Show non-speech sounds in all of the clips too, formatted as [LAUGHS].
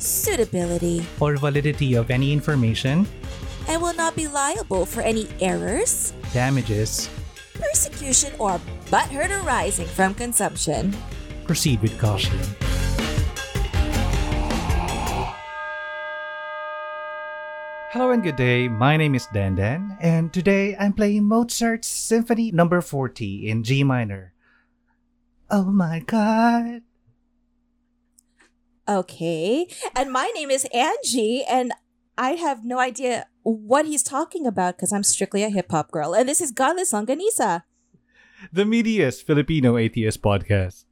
suitability, or validity of any information, and will not be liable for any errors, damages, persecution, or butthurt arising from consumption. proceed with caution. Hello and good day. My name is Dan Dan, and today I'm playing Mozart's Symphony Number 40 in G minor. Oh my god. Okay. And my name is Angie, and I have no idea what he's talking about because I'm strictly a hip hop girl. And this is Godless Longanisa. The Medias Filipino atheist podcast.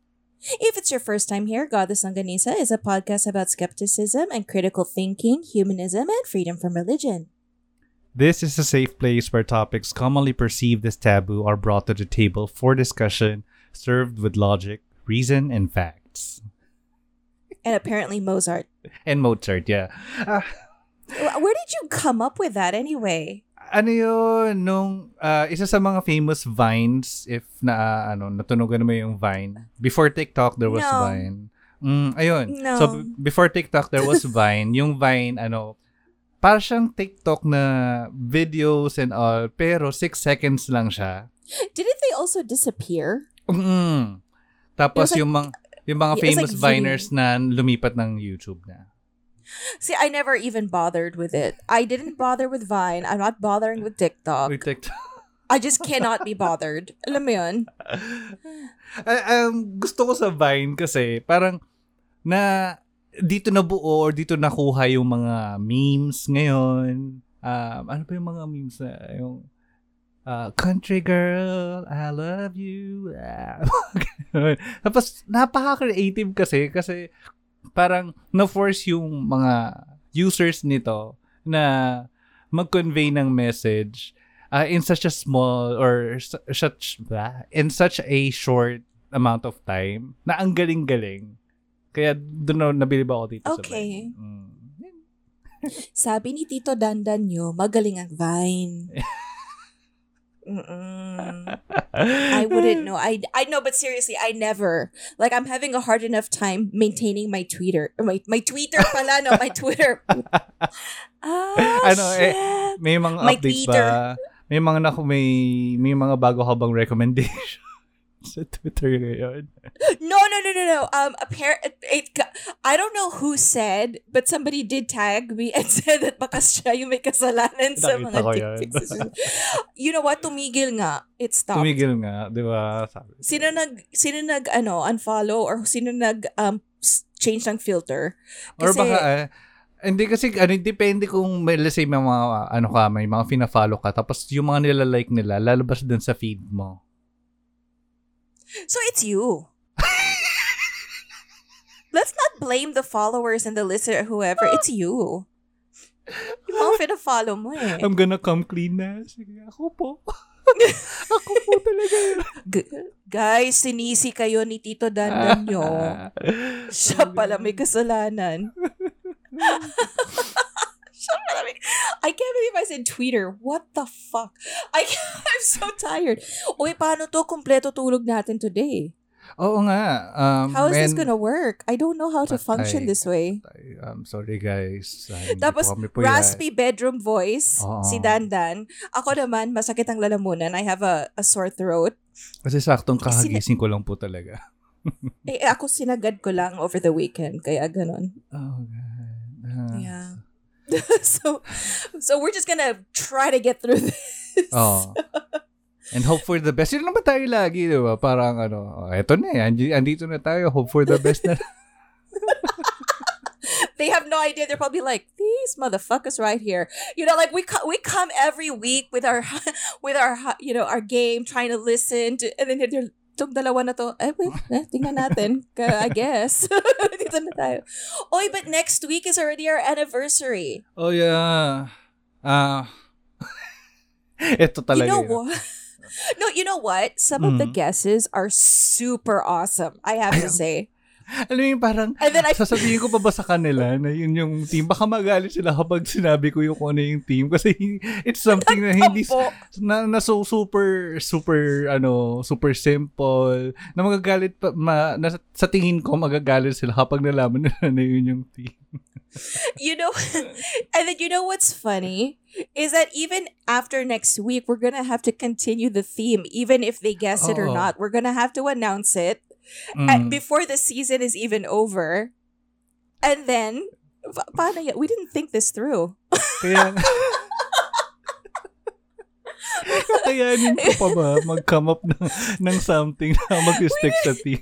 If it's your first time here, Godless Longanisa is a podcast about skepticism and critical thinking, humanism, and freedom from religion. This is a safe place where topics commonly perceived as taboo are brought to the table for discussion, served with logic, reason, and facts. And apparently Mozart. And Mozart, yeah. Ah, Wh- Where did you come up with that anyway? ano yun, nung ah, isa sa mga famous vines, if na, ano, natunugan mo yung Vine. Before TikTok, there was No. Vine. Mm, ayun. No. So, b- before TikTok, there was [LAUGHS] Vine. yung Vine, ano, para siyang TikTok na videos and all, pero 6 seconds lang siya. Didn't they also disappear? Mm. Tapos like- yung mga yung mga famous like Viners na lumipat ng YouTube na. See, I never even bothered with it. I didn't bother with Vine. I'm not bothering with TikTok. Uy, TikTok. I just cannot be bothered. Alam mo yun? Ah, [LAUGHS] um, gusto ko sa Vine kasi parang na dito na buo or dito nakuha yung mga memes ngayon. Um, ano pa yung mga memes na yung uh, country girl, I love you. [LAUGHS] Ganun. Tapos napaka-creative kasi kasi parang na-force yung mga users nito na mag-convey ng message uh, in such a small or su- such in such a short amount of time na ang galing-galing. Kaya doon na nabilib ako dito Okay. sa Vine. Mm. Sabi ni Tito Dandan nyo, magaling ang Vine. [LAUGHS] Mm-mm. [LAUGHS] I wouldn't know. I I know, but seriously, I never like. I'm having a hard enough time maintaining my Twitter. My my Twitter pala no, my Twitter. [LAUGHS] ah, Ano, eh, shit. May mga My updates Twitter. ba? May mga naku, may, may mga bago ka bang recommendation [LAUGHS] sa Twitter ngayon? No, no, no, no, no. Um, appar- it, I don't know who said, but somebody did tag me [LAUGHS] and said that baka siya yung may kasalanan sa Nakita mga dick pics. [LAUGHS] you know what? Tumigil nga. It stopped. Tumigil nga, di ba? Sabi. Sino nag, sino nag, ano, unfollow or sino nag, um, change ng filter? Or Kasi- baka, eh, hindi kasi, ano, depende kung may, let's say, may mga, ano ka, may mga fina-follow ka, tapos yung mga nilalike nila, lalabas dun sa feed mo. So it's you. Let's not blame the followers and the listener, whoever. It's you. Yung mga follow mo eh. I'm gonna come clean na. Sige, ako po. [LAUGHS] ako po talaga. G- guys, sinisi kayo ni Tito Dandan nyo. [LAUGHS] Siya pala may kasalanan. [LAUGHS] I can't believe I said Twitter. What the fuck? I [LAUGHS] I'm so tired. Uy, paano to? Kompleto tulog natin today. Oo nga. Um, How is this and- gonna work? I don't know how to function Patay. this way. Ay, I'm sorry guys. Ay, hindi Tapos, po po yan. raspy bedroom voice, Oo. si Dandan. Ako naman, masakit ang lalamunan. I have a, a sore throat. Kasi saktong kakagising ko lang po talaga. Eh, ako sinagad ko lang over the weekend. Kaya ganun. Oh, God. Ah. Yeah. [LAUGHS] so, so we're just gonna try to get through this. Oo. And hope for the best. Yun naman tayo lagi, di ba? Parang ano, oh, eto na eh. Andi- Andito na tayo. Hope for the best na. [LAUGHS] They have no idea. They're probably like these motherfuckers right here. You know, like we co- we come every week with our [LAUGHS] with our you know our game, trying to listen to, and then they're itong dalawa na to, eh, well, [LAUGHS] eh, tingnan natin. I guess. [LAUGHS] Dito na tayo. Oy, but next week is already our anniversary. Oh, yeah. Ah. [LAUGHS] ito talaga. You know what? No, you know what? Some of the Mhm. guesses are super awesome. I have to say. Alam mo yung parang, And then I sasabihin ko pa ba sa kanila na yun yung team? Baka magalit sila kapag sinabi ko yung kung ano yung team. Kasi it's something na hindi, na, na so super, super, ano, super simple. Na magagalit pa, ma, na, sa tingin ko magagalit sila kapag nalaman nila na yun yung team. [LAUGHS] you know and then you know what's funny is that even after next week we're gonna have to continue the theme even if they guess it or not we're gonna have to announce it Mm. before the season is even over and then pa- paano yan? we didn't think this through Kaya, kakayanin ko pa ba mag-come up ng, ng something na mag-stick sa team?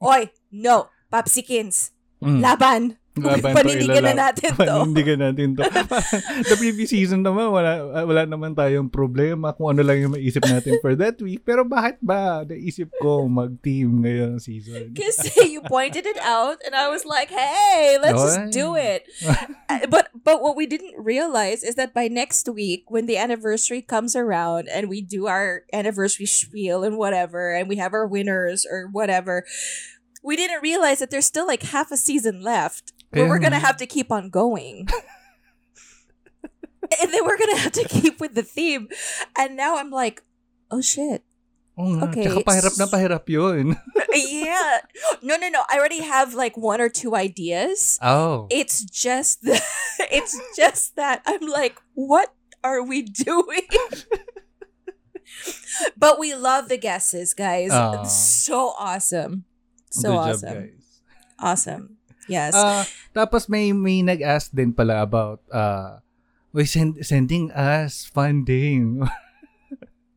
oy no Popsikins Mm. laban Laban panindigan na natin to Panindigan natin to. [LAUGHS] The previous season naman, wala, wala naman tayong problema kung ano lang yung maisip natin for that week. Pero bakit ba naisip ko mag-team ngayong season? Kasi you pointed it out, and I was like, "Hey, let's just do it." Uh, but but what we didn't realize is that by next week, when the anniversary comes around and we do our anniversary spiel and whatever, and we have our winners or whatever, we didn't realize that there's still like half a season left where Kaya we're gonna have to keep on going. [LAUGHS] and then we're gonna have to keep with the theme. And now I'm like, oh shit. Oh, Nga. Okay, Tsaka pahirap na pahirap yun. [LAUGHS] yeah. No, no, no. I already have like one or two ideas. Oh. It's just that [LAUGHS] it's just that I'm like, what are we doing? but we love the guesses, guys. Aw. So awesome. So Good awesome. job, guys. Awesome. Yes. Ah, tapos may may nag-ask din pala about uh we send, sending us funding. [LAUGHS]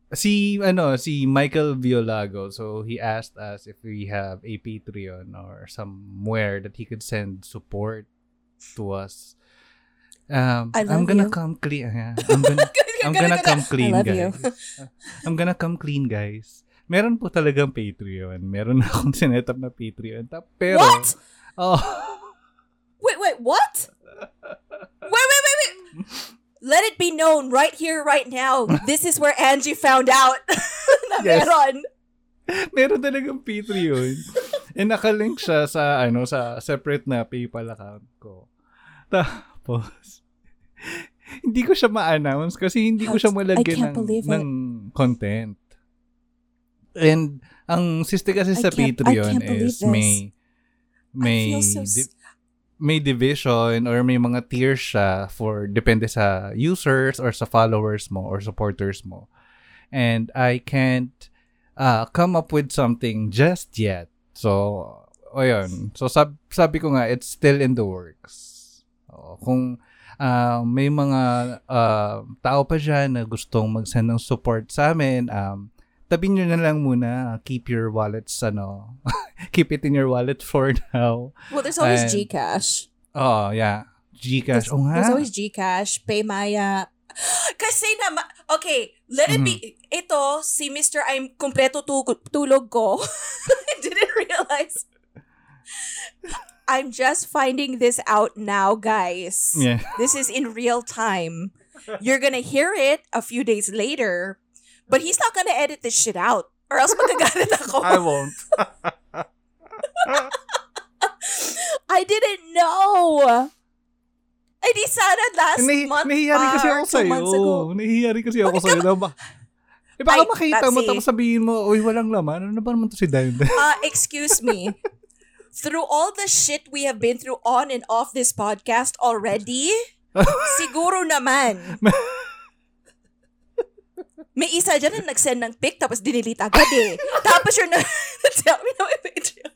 si ano si Michael Violago so he asked us if we have a Patreon or somewhere that he could send support to us. Um, I I'm gonna you. come clean. yeah, I'm gonna [LAUGHS] I'm gonna come clean, I love you. guys. I'm gonna come clean, guys. Meron po talagang Patreon. Meron na [LAUGHS] akong sinet up na Patreon. Ta- Pero, What? Oh. Wait, wait, what? [LAUGHS] Wait, wait, wait, wait. Let it be known right here, right now. This is where Angie found out [LAUGHS] na Yes. meron. meron talagang Patreon. And nakalink siya sa, ano, sa separate na PayPal account ko. Tapos, hindi ko siya ma-announce kasi hindi ko siya malagyan ng, ng content. And, ang system kasi I sa Patreon is this. may may so di- may division or may mga tiers siya for depende sa users or sa followers mo or supporters mo. And I can't uh, come up with something just yet. So, o yun. So, sab- sabi ko nga, it's still in the works. O, kung uh, may mga uh, tao pa dyan na gustong mag-send ng support sa amin, um, tabi nyo na lang muna. Keep your wallets, ano, [LAUGHS] keep it in your wallet for now. Well, there's always And- Gcash. Oh, yeah. Gcash. There's, Oh, nga. there's always Gcash, Paymaya. [GASPS] Kasi naman, okay, let it be, Mm-hmm. ito, si Mr. I'm kompleto tu- tulog ko. [LAUGHS] I didn't realize. I'm just finding this out now, guys. Yeah. This is in real time. You're gonna hear it a few days later, but he's not gonna edit this shit out. Or else magagalit [LAUGHS] ako. I won't. [LAUGHS] I didn't know. Ay, di sana last Nahi- month pa kasi ako sa'yo. rin kasi ako sa'yo. Na ba? Eh, baka Ay, makita mo tapos sabihin mo, uy, walang laman. Ano ba naman to si Dayon? [LAUGHS] Uh, excuse me. through all the shit we have been through on and off this podcast already, siguro naman. May isa dyan na nag-send ng pic tapos dinelete agad eh. [LAUGHS] tapos you're na tell me na may Patreon.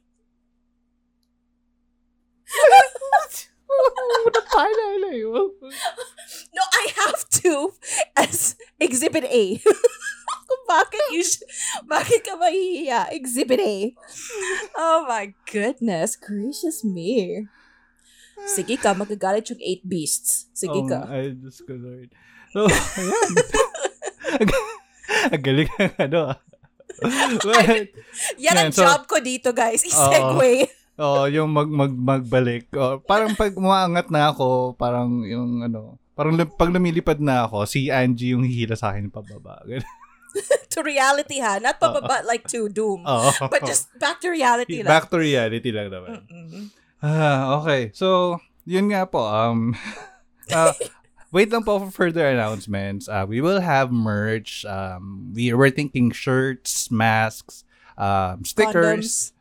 No, I have to as Exhibit A. [LAUGHS] Kung bakit you sh- bakit ka mahihiya? Exhibit A. Oh my goodness. Gracious me. Sige ka, magagalit yung eight beasts. Sige Oh, ka. Ay, Diyos ko, Lord. So, [LAUGHS] ayan. [LAUGHS] Ang galing ng ano ah. But, Yan ang so- job ko dito, guys. I-segue. [LAUGHS] oh, yung mag, mag, magbalik. Oh, parang pag umaangat na ako, parang yung ano, parang pag lumilipad na ako, si Angie yung hihila sa akin pababa. [LAUGHS] To reality, ha? Not pababa like to doom. Oo. But just back to reality lang. Back to reality lang naman. Mm-mm. Ah, okay. So, yun nga po. Um, uh, wait lang po for further announcements. Uh, we will have merch. Um, we were thinking shirts, masks, um, stickers.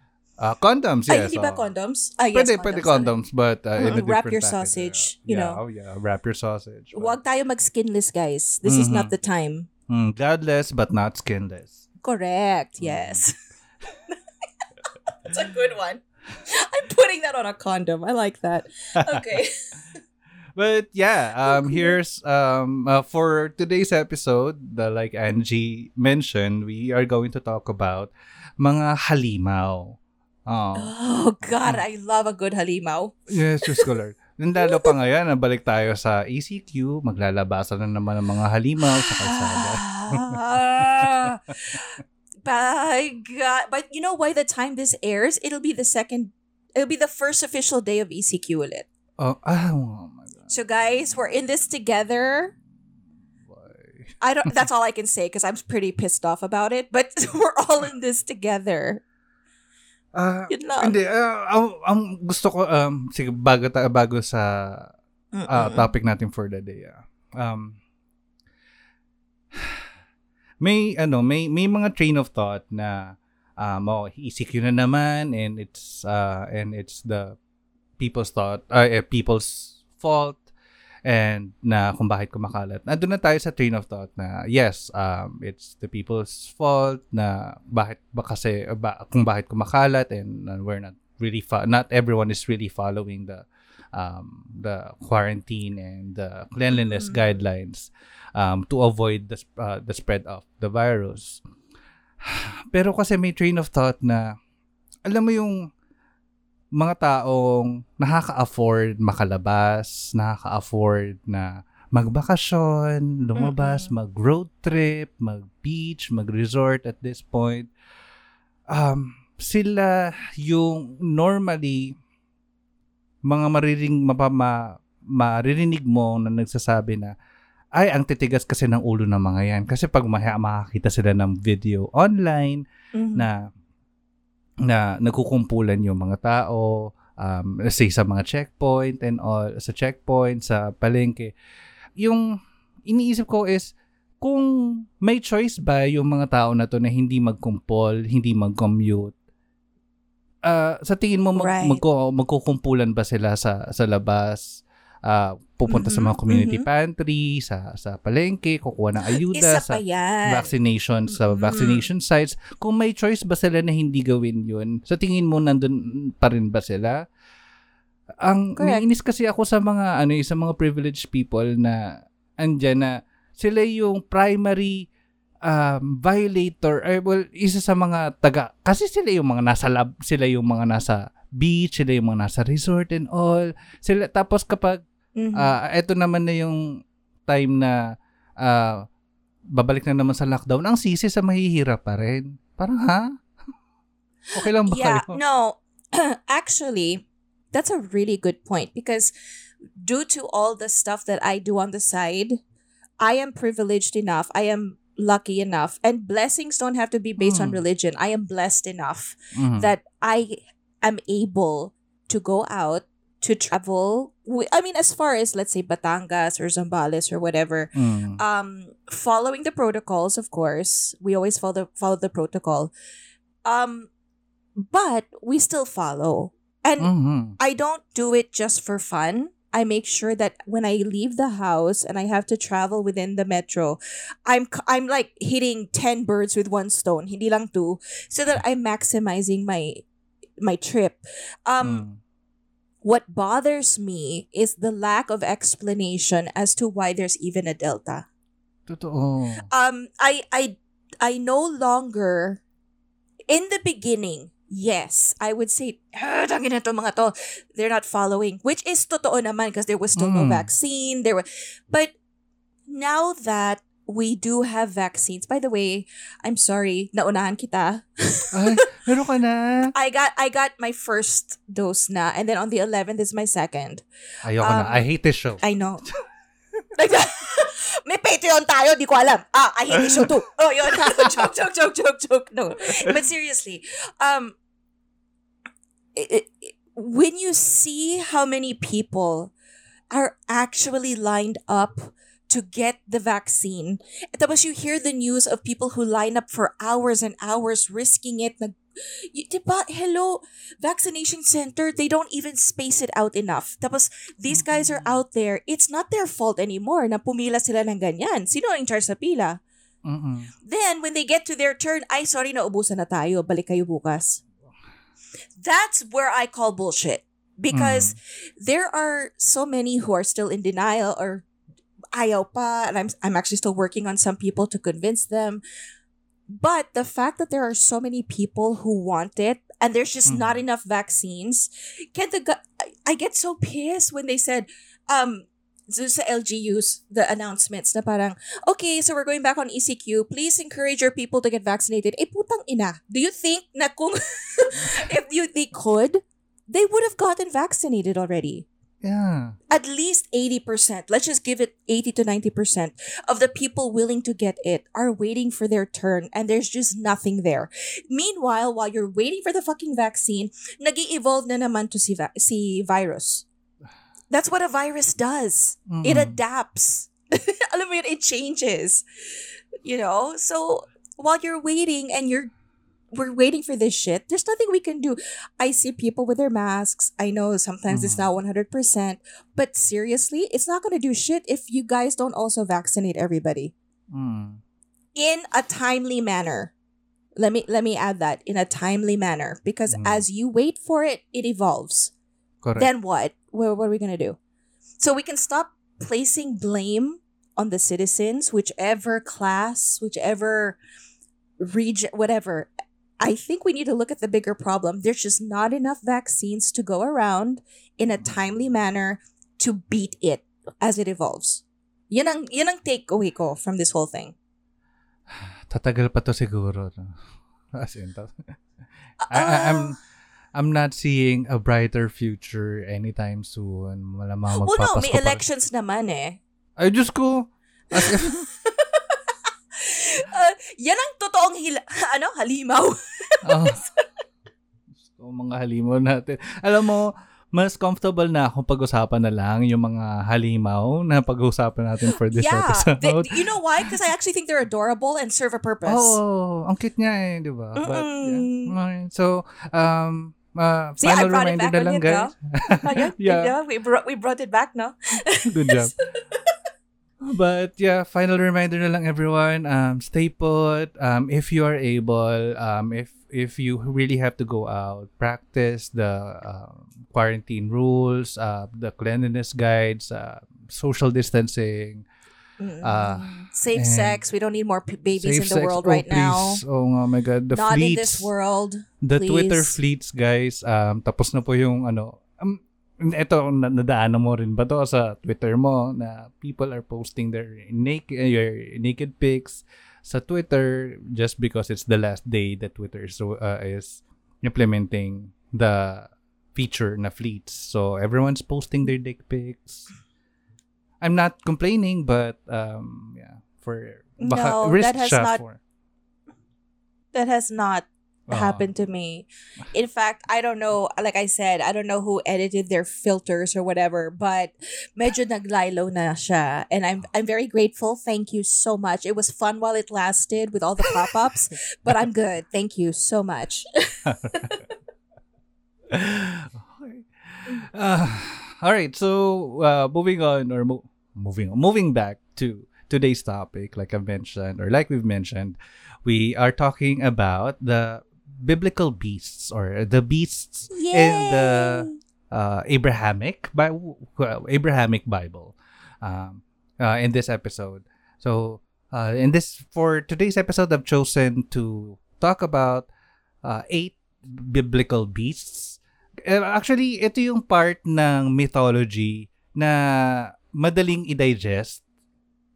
Uh, condoms, Ay, yes. hindi ba condoms? Ah, yes, pwede, condoms. pwede condoms, but uh, in a Mm, wrap your sausage, yeah. you yeah, know. Oh, yeah. Wrap your sausage. but- Huwag tayo mag-skinless, guys. This is not Mhm. the time. Mm, godless, but not skinless. Correct. Mm. Yes. [LAUGHS] That's a good one. I'm putting that on a condom. I like that. Okay. [LAUGHS] But yeah, um, here's um uh, for today's episode, the like Angie mentioned, we are going to talk about mga halimaw. Oh, Oh, God. I love a good halimaw. yes, Diyos ko Lord. Lalo pa ngayon, nabalik tayo sa ECQ, maglalabasan na naman ng mga halimaw sa kalsada. [LAUGHS] By God. But you know, by the time this airs, it'll be the second, it'll be the first official day of ECQ ulit. Oh, ah, oh. So, guys, we're in this together. boy. I don't, that's all I can say because I'm pretty pissed off about it. But [LAUGHS] we're all in this together. [LAUGHS] Ah, Yun lang. hindi, ah, ang, ang gusto ko, um, sige, bago, ta- bago sa Mm-mm. topic natin for the day. ah. Um, [SIGHS] may ano, may may mga train of thought na um, oh, ECQ na naman and it's uh and it's the people's thought uh, people's fault and na kung bakit kumakalat. Nandun na tayo sa train of thought na yes, um, it's the people's fault na bakit ba kasi ba, kung bakit kumakalat and uh, we're not really fo- not everyone is really following the um, the quarantine and the cleanliness Mhm. guidelines um, to avoid the, sp- uh, the spread of the virus. [SIGHS] Pero kasi may train of thought na, alam mo yung mga taong nakaka-afford makalabas, nakaka-afford na magbakasyon, lumabas, mag-road trip, mag-beach, mag-resort at this point. Um, sila yung normally mga mariring mapama maririnig mo na nagsasabi na ay ang titigas kasi ng ulo ng mga yan kasi pag makakita sila ng video online Mhm. na na nagkukumpulan yung mga tao um say sa mga checkpoint and all sa checkpoint sa palengke yung iniisip ko is kung may choice ba yung mga tao na to na hindi magkumpol, hindi mag-commute, ah, sa tingin mo mag, Right. magko- magkukumpulan ba sila sa sa labas? Ah, pupunta sa mga community mhm. pantry, sa sa palengke, kukuha ng ayuda Isa sa yan. vaccination sa Mm. vaccination sites. Kung may choice ba sila na hindi gawin 'yun? Sa tingin mo nandun pa rin ba sila? Ang Correct. naiinis kasi ako sa mga ano eh, sa mga privileged people na andyan na sila yung primary um, violator eh, well isa sa mga taga kasi sila yung mga nasa lab sila yung mga nasa beach sila yung mga nasa resort and all sila tapos kapag Mhm. Ah, eto naman na yung time na ah, babalik na naman sa lockdown. Ang sisi sa mahihirap pa rin. Parang ha? [LAUGHS] Okay lang ba yeah, kayo? no. [CLEARS THROAT] Actually, that's a really good point because due to all the stuff that I do on the side, I am privileged enough. I am lucky enough. And blessings don't have to be based on Mm. religion. I am blessed enough Mhm. that I am able to go out to travel. I mean, as far as let's say Batangas or Zambales or whatever, Mm. um following the protocols of course we always follow the, follow the protocol um but we still follow and Mhm. i don't do it just for fun i make sure that when i leave the house and i have to travel within the metro i'm I'm like hitting 10 birds with one stone hindi lang two so that i'm maximizing my my trip um Mm. What bothers me is the lack of explanation as to why there's even a delta Totoo. um I I I no longer in the beginning yes I would say tangin to mga to they're not following which is totoo naman because there was still no Mm. vaccine there were but now that we do have vaccines. By the way, I'm sorry, naunahan kita. Ay, meron ka na. [LAUGHS] I got I got my first dose na and then on the 11th is my second. Ayoko na. Um, I hate this show. I know. [LAUGHS] May Patreon tayo, di ko alam. Ah, I hate this show too. Oh, yun. [LAUGHS] joke, joke, joke, joke, joke. No. But seriously, um, it, it, when you see how many people are actually lined up to get the vaccine, tapos you hear the news of people who line up for hours and hours risking it. Nag, y- diba, hello, vaccination center, they don't even space it out enough. Tapos, these guys are out there, it's not their fault anymore na pumila sila ng ganyan. Sino ang in charge sa pila? Mm-mm. Then, when they get to their turn, ay, sorry, naubusan na tayo. Balik kayo bukas. That's where I call bullshit. Because there are so many who are still in denial or ayaw pa, and I'm, I'm actually still working on some people to convince them. But the fact that there are so many people who want it and there's just not Mhm. enough vaccines, can the I, get so pissed when they said, um, sa LGUs, the announcements na parang, okay, so we're going back on ECQ. Please encourage your people to get vaccinated. Eh, putang ina. Do you think na kung [LAUGHS] if you, they could, they would have gotten vaccinated already? Yeah. At least 80%, let's just give it 80 to 90% of the people willing to get it are waiting for their turn and there's just nothing there. Meanwhile, while you're waiting for the fucking vaccine, nag evolve na naman to si, va- si virus. That's what a virus does. It Mm-mm. adapts. [LAUGHS] Alam mo yun, it changes. You know? So, while you're waiting and you're we're waiting for this shit, there's nothing we can do. I see people with their masks. I know sometimes it's not 100%, but seriously, it's not going to do shit if you guys don't also vaccinate everybody Mm. in a timely manner. Let me let me add that in a timely manner because Mm. as you wait for it, it evolves Correct. then what? What, what are we going to do? So we can stop placing blame on the citizens, whichever class, whichever region, whatever. I think we need to look at the bigger problem. There's just not enough vaccines to go around in a timely manner to beat it as it evolves. Yan ang, yan ang takeaway ko from this whole thing. [SIGHS] Tatagal pa to siguro. no? [LAUGHS] As in, ta- I, I, I'm I'm not seeing a brighter future anytime soon. Malamang well, no, magpapasko may pa- elections naman eh. Ay, Diyos ko. As if, Uh, [LAUGHS] yan ang totoong hila- [LAUGHS] ano, halimaw. Ah. So, mga halimaw natin. Alam mo, mas comfortable na akong pag-usapan na lang yung mga halimaw na pag-usapan natin for this yeah. episode. They- you know why? Because I actually think they're adorable and serve a purpose. oh, ang cute niya eh, di ba? But, yeah. Mm-mm. So, um, uh, See, I final brought it back na lang, it, no? [LAUGHS] guys. [LAUGHS] Yeah. Yeah. yeah. We, brought, we brought it back, no? Good job. But yeah, final reminder na lang everyone, um, stay put. Um, if you are able, um, if if you really have to go out, practice the um, quarantine rules, uh, the cleanliness guides, uh, social distancing, Mm. Ah, Safe sex. We don't need more p- babies in the sex. world oh, right now. please. Oh nga, my God. The Not in fleets, this world. the please. Twitter fleets, guys. Um, tapos na po yung ano, um, ito, na- nadaanan mo rin ba to sa Twitter mo na people are posting their naked, your naked pics sa Twitter just because it's the last day that Twitter is, uh, is implementing the feature na fleets. So, everyone's posting their dick pics. I'm not complaining, but um, yeah, for baka No, risk that has not- for. That has not Ah. happened to me. In fact, I don't know, like I said, I don't know who edited their filters or whatever, but medyo naglilo na siya. And I'm I'm very grateful. Thank you so much. It was fun while it lasted with all the pop-ups, [LAUGHS] but I'm good. Thank you so much. [LAUGHS] Uh, all right. So uh, moving on, or mo- moving moving back to today's topic, like I've mentioned, or like we've mentioned, we are talking about the biblical beasts or the beasts in the uh, Abrahamic Bi- Abrahamic Bible. Um, uh, in this episode, so uh, in this for today's episode, I've chosen to talk about uh, eight biblical beasts. Eh, Actually, ito yung part ng mythology na madaling i-digest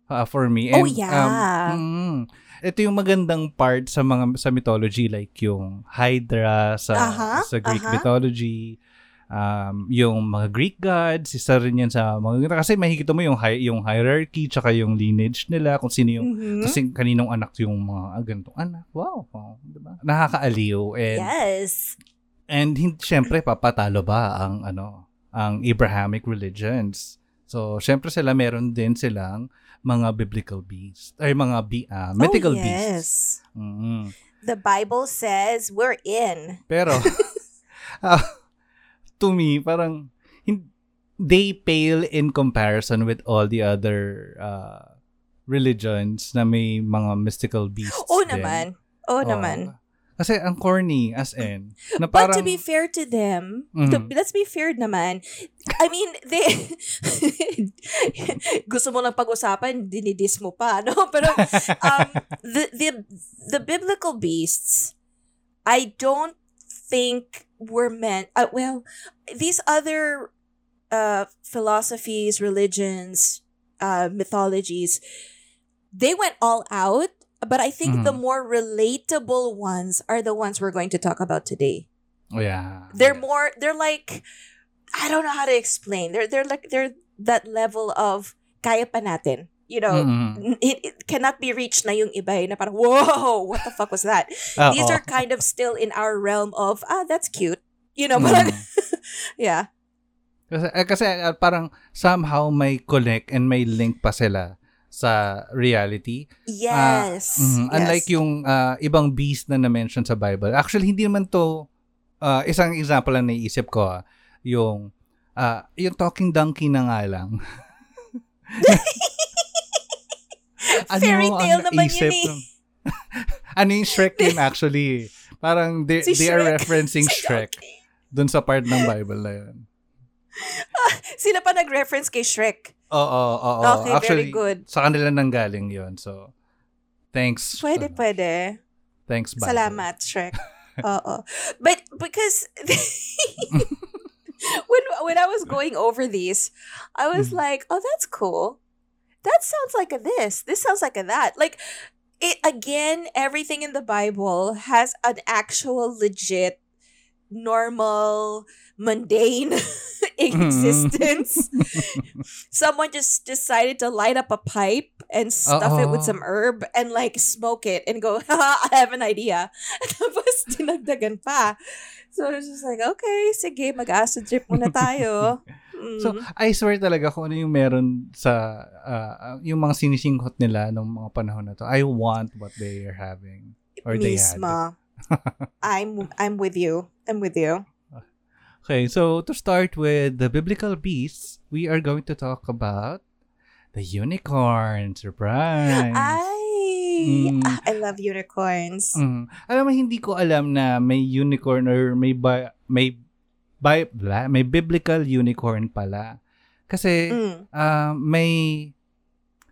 uh, for me. Oh, And, yeah. Um, mm, ito yung magandang part sa mga sa mythology like yung Hydra sa Aha, sa Greek aha. mythology. Um, yung mga Greek gods, isa rin yan sa mga kasi makikita mo yung hi- yung hierarchy tsaka yung lineage nila kung sino yung Mhm. kasi kaninong anak yung mga ah, ganitong anak. Wow, wow, 'di ba? Nakakaaliw and Yes. And hindi syempre papatalo ba ang ano, ang Abrahamic religions. So, syempre sila meron din silang mga biblical beasts ay mga bi- ah, mythical oh, yes. beasts. Mhm. The Bible says we're in. Pero [LAUGHS] [LAUGHS] ah, to me parang they pale in comparison with all the other uh, religions na may mga mystical beasts. Oh din. naman. Oh, Oo. naman. Kasi ang corny as in na But to be fair to them, to, Mhm. let's be fair naman. I mean, they [LAUGHS] gusto mo lang pag-usapan, dinidis mo pa, no? [LAUGHS] Pero um, the the the biblical beasts, I don't think were meant. Uh, well, these other uh, philosophies, religions, uh, mythologies, they went all out. But I think the Mhm. more relatable ones are the ones we're going to talk about today. oh yeah. They're Yeah. more. They're like, I don't know how to explain. They're they're like they're that level of kaya pa natin. You know, Mhm. it, it cannot be reached na yung iba eh, na parang, whoa, what the fuck was that? These are kind of still in our realm of, ah, that's cute. You know, Mm. parang, [LAUGHS] yeah. Kasi, eh, kasi ah, parang somehow may connect and may link pa sila sa reality. Yes. Mhm. Unlike yes. yung ah, ibang beast na na-mention sa Bible. Actually, hindi naman to ah, isang example lang naiisip ko. ah, yung ah, yung talking donkey na nga lang. [LAUGHS] Fairy ang tale naman naisip yun eh. [LAUGHS] ano yung Shrek yun actually? Parang they, Si they are referencing [LAUGHS] Si Shrek dun sa part ng Bible na yun. Sila pa nag-reference kay Shrek. Oo, oo, oo. Okay, Actually, very good. sa kanila nanggaling yon So, thanks. Pwede, ano, pwede. Thanks, Bible. Salamat, Shrek. [LAUGHS] Oo. But because [LAUGHS] when when I was going over these, I was Mhm. like, "Oh, that's cool. That sounds like a this. This sounds like a that." Like it again, everything in the Bible has an actual legit normal mundane [LAUGHS] existence. [LAUGHS] Someone just decided to light up a pipe and stuff it with some herb and like smoke it and go, [LAUGHS] "Haha, I have an idea. Tapos dinagdagan pa. So I was just like, okay, sige, mag-acid trip muna tayo. Mm. So, I swear talaga kung ano yung meron sa, ah, yung mga sinisingkot nila nung mga panahon na to. I want what they are having. Or they had. I'm I'm with you. I'm with you. Okay, so to start with the biblical beasts, we are going to talk about the unicorn. Surprise! I Mm. ah, I love unicorns. Mm. Alam mo, hindi ko alam na may unicorn or may bi- may bi- bla- may biblical unicorn pala. Kasi Mm. ah, may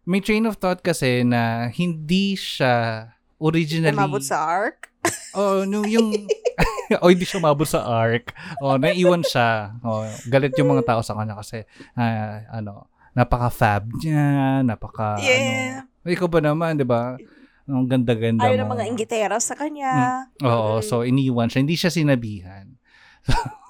may train of thought kasi na hindi siya originally Umabot sa ark. Oh, no, yung [LAUGHS] oh, hindi siya umabot sa arc. Oh, naiwan siya. Oh, galit yung mga tao sa kanya kasi ah, ano, napaka-fab niya, napaka Yeah. ano. Ikaw ba naman, 'di ba? Ang ganda-ganda Ayaw mo. ng mga inggitera sa kanya. Oo, Mm. so iniwan siya. Hindi siya sinabihan. [LAUGHS]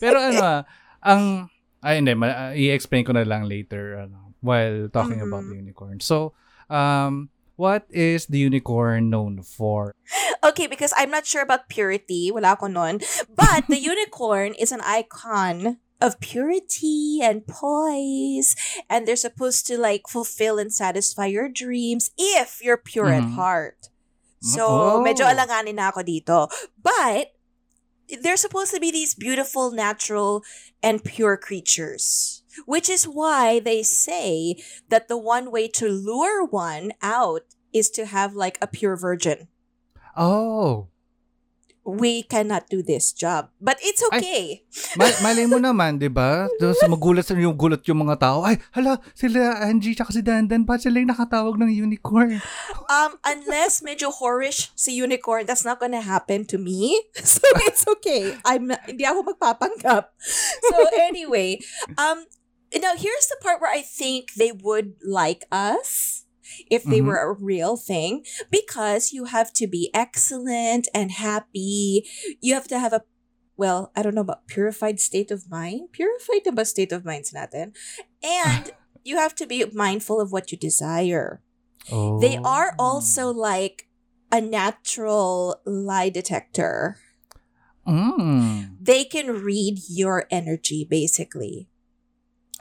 Pero ano, ah, ang, ay hindi, ma- i-explain ko na lang later ano, while talking about Mhm. the unicorn. So, um, what is the unicorn known for? Okay, because I'm not sure about purity. Wala ko nun. But the [LAUGHS] unicorn is an icon of purity and poise. And they're supposed to like fulfill and satisfy your dreams if you're pure at Mhm. heart. So, Oh. medyo alanganin na ako dito. But, they're supposed to be these beautiful, natural, and pure creatures. Which is why they say that the one way to lure one out is to have like a pure virgin. Oh, We cannot do this job. But it's okay. Ma- [LAUGHS] malay mo naman, di ba? Tapos magulat sa yung gulat yung mga tao. Ay, hala, sila Angie tsaka si Dandan, ba't sila yung nakatawag ng unicorn? [LAUGHS] Um, unless medyo whorish si unicorn, that's not gonna happen to me. [LAUGHS] So it's okay. I'm hindi ako magpapanggap. So anyway, um, now here's the part where I think they would like us if they Mhm. were a real thing because you have to be excellent and happy. You have to have a well, I don't know about purified state of mind. Purified ba state of minds natin? And [LAUGHS] you have to be mindful of what you desire. Oh. They are also like a natural lie detector. Mm. They can read your energy basically.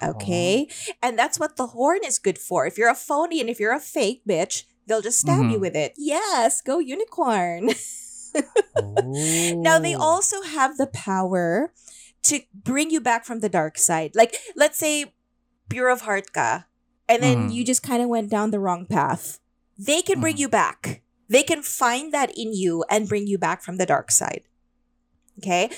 Okay? And that's what the horn is good for. If you're a phony and if you're a fake bitch, they'll just stab you Mhm. with it. Yes, go unicorn. Oh. [LAUGHS] now they also have the power to bring you back from the dark side. Like let's say Bureau of heart ka and then Mhm. you just kind of went down the wrong path. They can bring Mhm. you back. They can find that in you and bring you back from the dark side. Okay?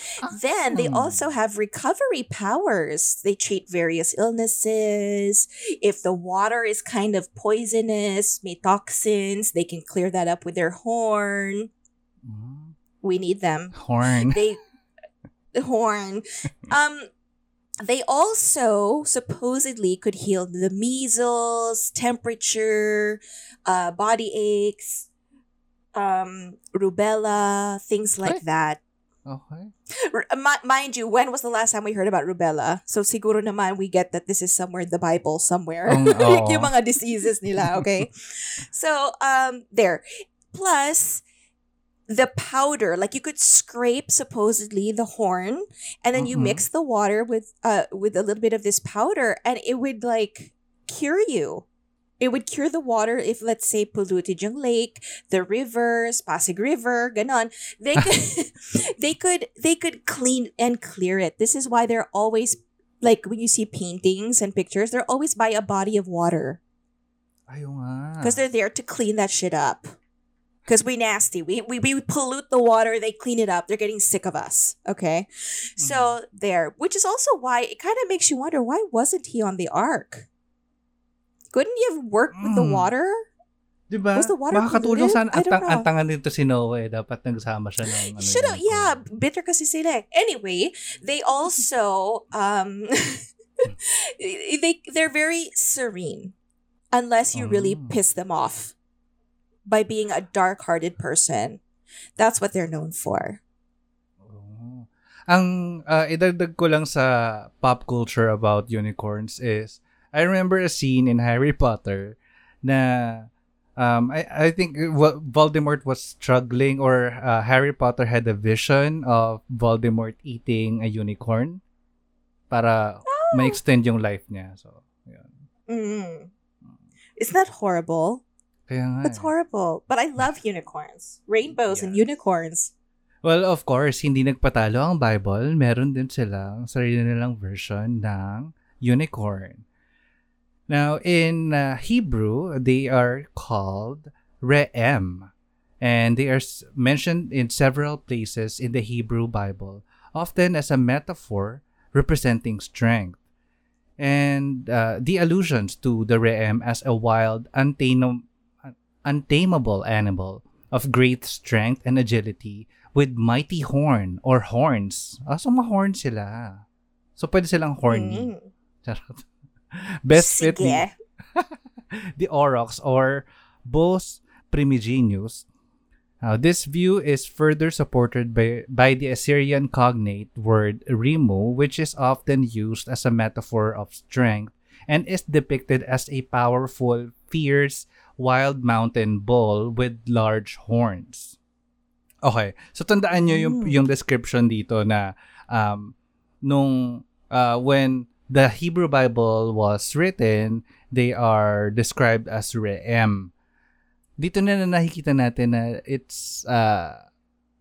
Then they Ah. also have recovery powers. They treat various illnesses. If the water is kind of poisonous, may toxins, they can clear that up with their horn. Mm. We need them. Horn. They the horn. [LAUGHS] Um they also supposedly could heal the measles, temperature, uh, body aches, um, rubella, things like Ay. that. Okay. R- mind you, when was the last time we heard about rubella? So siguro naman we get that this is somewhere in the Bible somewhere. Um, [LAUGHS] oo. yung mga diseases nila, okay? [LAUGHS] so, um, there. Plus, the powder, like you could scrape supposedly the horn and then you Mhm. mix the water with uh with a little bit of this powder and it would like cure you. It would cure the water if let's say polluted yung lake, the rivers, Pasig River, ganon. They could [LAUGHS] [LAUGHS] they could they could clean and clear it. This is why they're always like when you see paintings and pictures, they're always by a body of water because they're there to clean that shit up. Because we nasty, we, we we pollute the water, they clean it up. They're getting sick of us. Okay, so mm-hmm. there, which is also why it kind of makes you wonder why wasn't he on the ark? Couldn't you have worked with the Mm. water? Diba? Was the water Makakatulong sana. I don't Ang, ang tangan dito si Noah eh. Dapat nagsama siya ng ano. Should have, yeah, bitter kasi sila. eh. Anyway, they also um [LAUGHS] they they're very serene unless you really Mm. piss them off by being a dark-hearted person. That's what they're known for. Oo. Ang uh, idagdag ko lang sa pop culture about unicorns is I remember a scene in Harry Potter na um, I, I think Vo- Voldemort was struggling or uh, Harry Potter had a vision of Voldemort eating a unicorn para ma-extend yung life niya. So, yun. Mm. Isn't that horrible? Kaya nga. That's eh. horrible. But I love unicorns. Rainbows and Yes. unicorns. Well, of course, hindi nagpatalo ang Bible. Meron din silang sarili nilang version ng unicorn. Now, in uh, Hebrew, they are called Re'em. And they are mentioned in several places in the Hebrew Bible, often as a metaphor representing strength. And uh, the allusions to the Re'em as a wild, untam- untamable animal of great strength and agility with mighty horn or horns. Ah, so ma-horn sila. So, pwede silang horny. Mm. Charot. Best fit the, [LAUGHS] Sige. the aurochs or Bos primigenius. Now, this view is further supported by, by the Assyrian cognate word rimu, which is often used as a metaphor of strength and is depicted as a powerful, fierce, wild mountain bull with large horns. Okay. So, tandaan nyo yung, Mm. yung description dito na um, nung uh, when the Hebrew Bible was written, they are described as Re'em. Dito na, na nakikita natin na it's uh,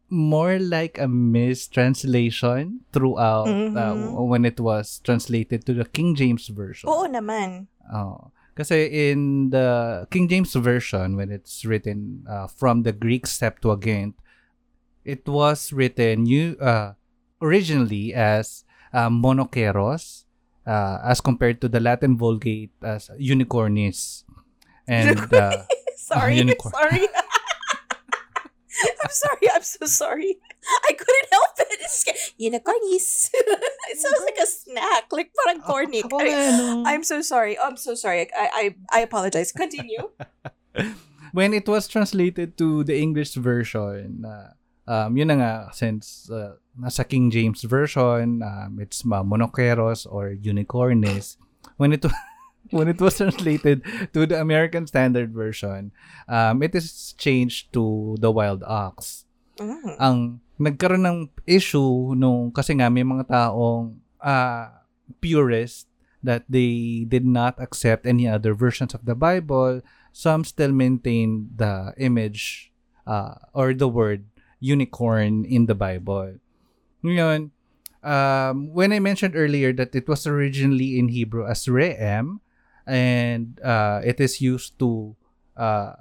more like a mistranslation throughout uh, Mhm. when it was translated to the King James Version. Oo naman. Oh. Kasi in the King James Version, when it's written uh, from the Greek Septuagint, it was written new, uh, originally as uh, monokeros, uh, as compared to the Latin Vulgate as unicornis. And uh, [LAUGHS] Sorry. unicorn. Sorry. I'm sorry. I'm so sorry. I couldn't help it. It's just, [LAUGHS] it sounds like a snack, like parang corny. Oo nga. I'm so sorry. I'm so sorry. I I, I apologize. Continue. [LAUGHS] when it was translated to the English version, uh, um, yun na nga, since uh, nasa King James version, um, it's uh, monoceros or unicornis. When it [LAUGHS] when it was translated to the American Standard Version, um, it is changed to the wild ox. Mm. Ang nagkaroon ng issue nung kasi nga may mga taong uh, purist that they did not accept any other versions of the Bible. Some still maintain the image uh, or the word unicorn in the Bible. Ngayon, um, when I mentioned earlier that it was originally in Hebrew as Re'em, and uh, it is used to uh,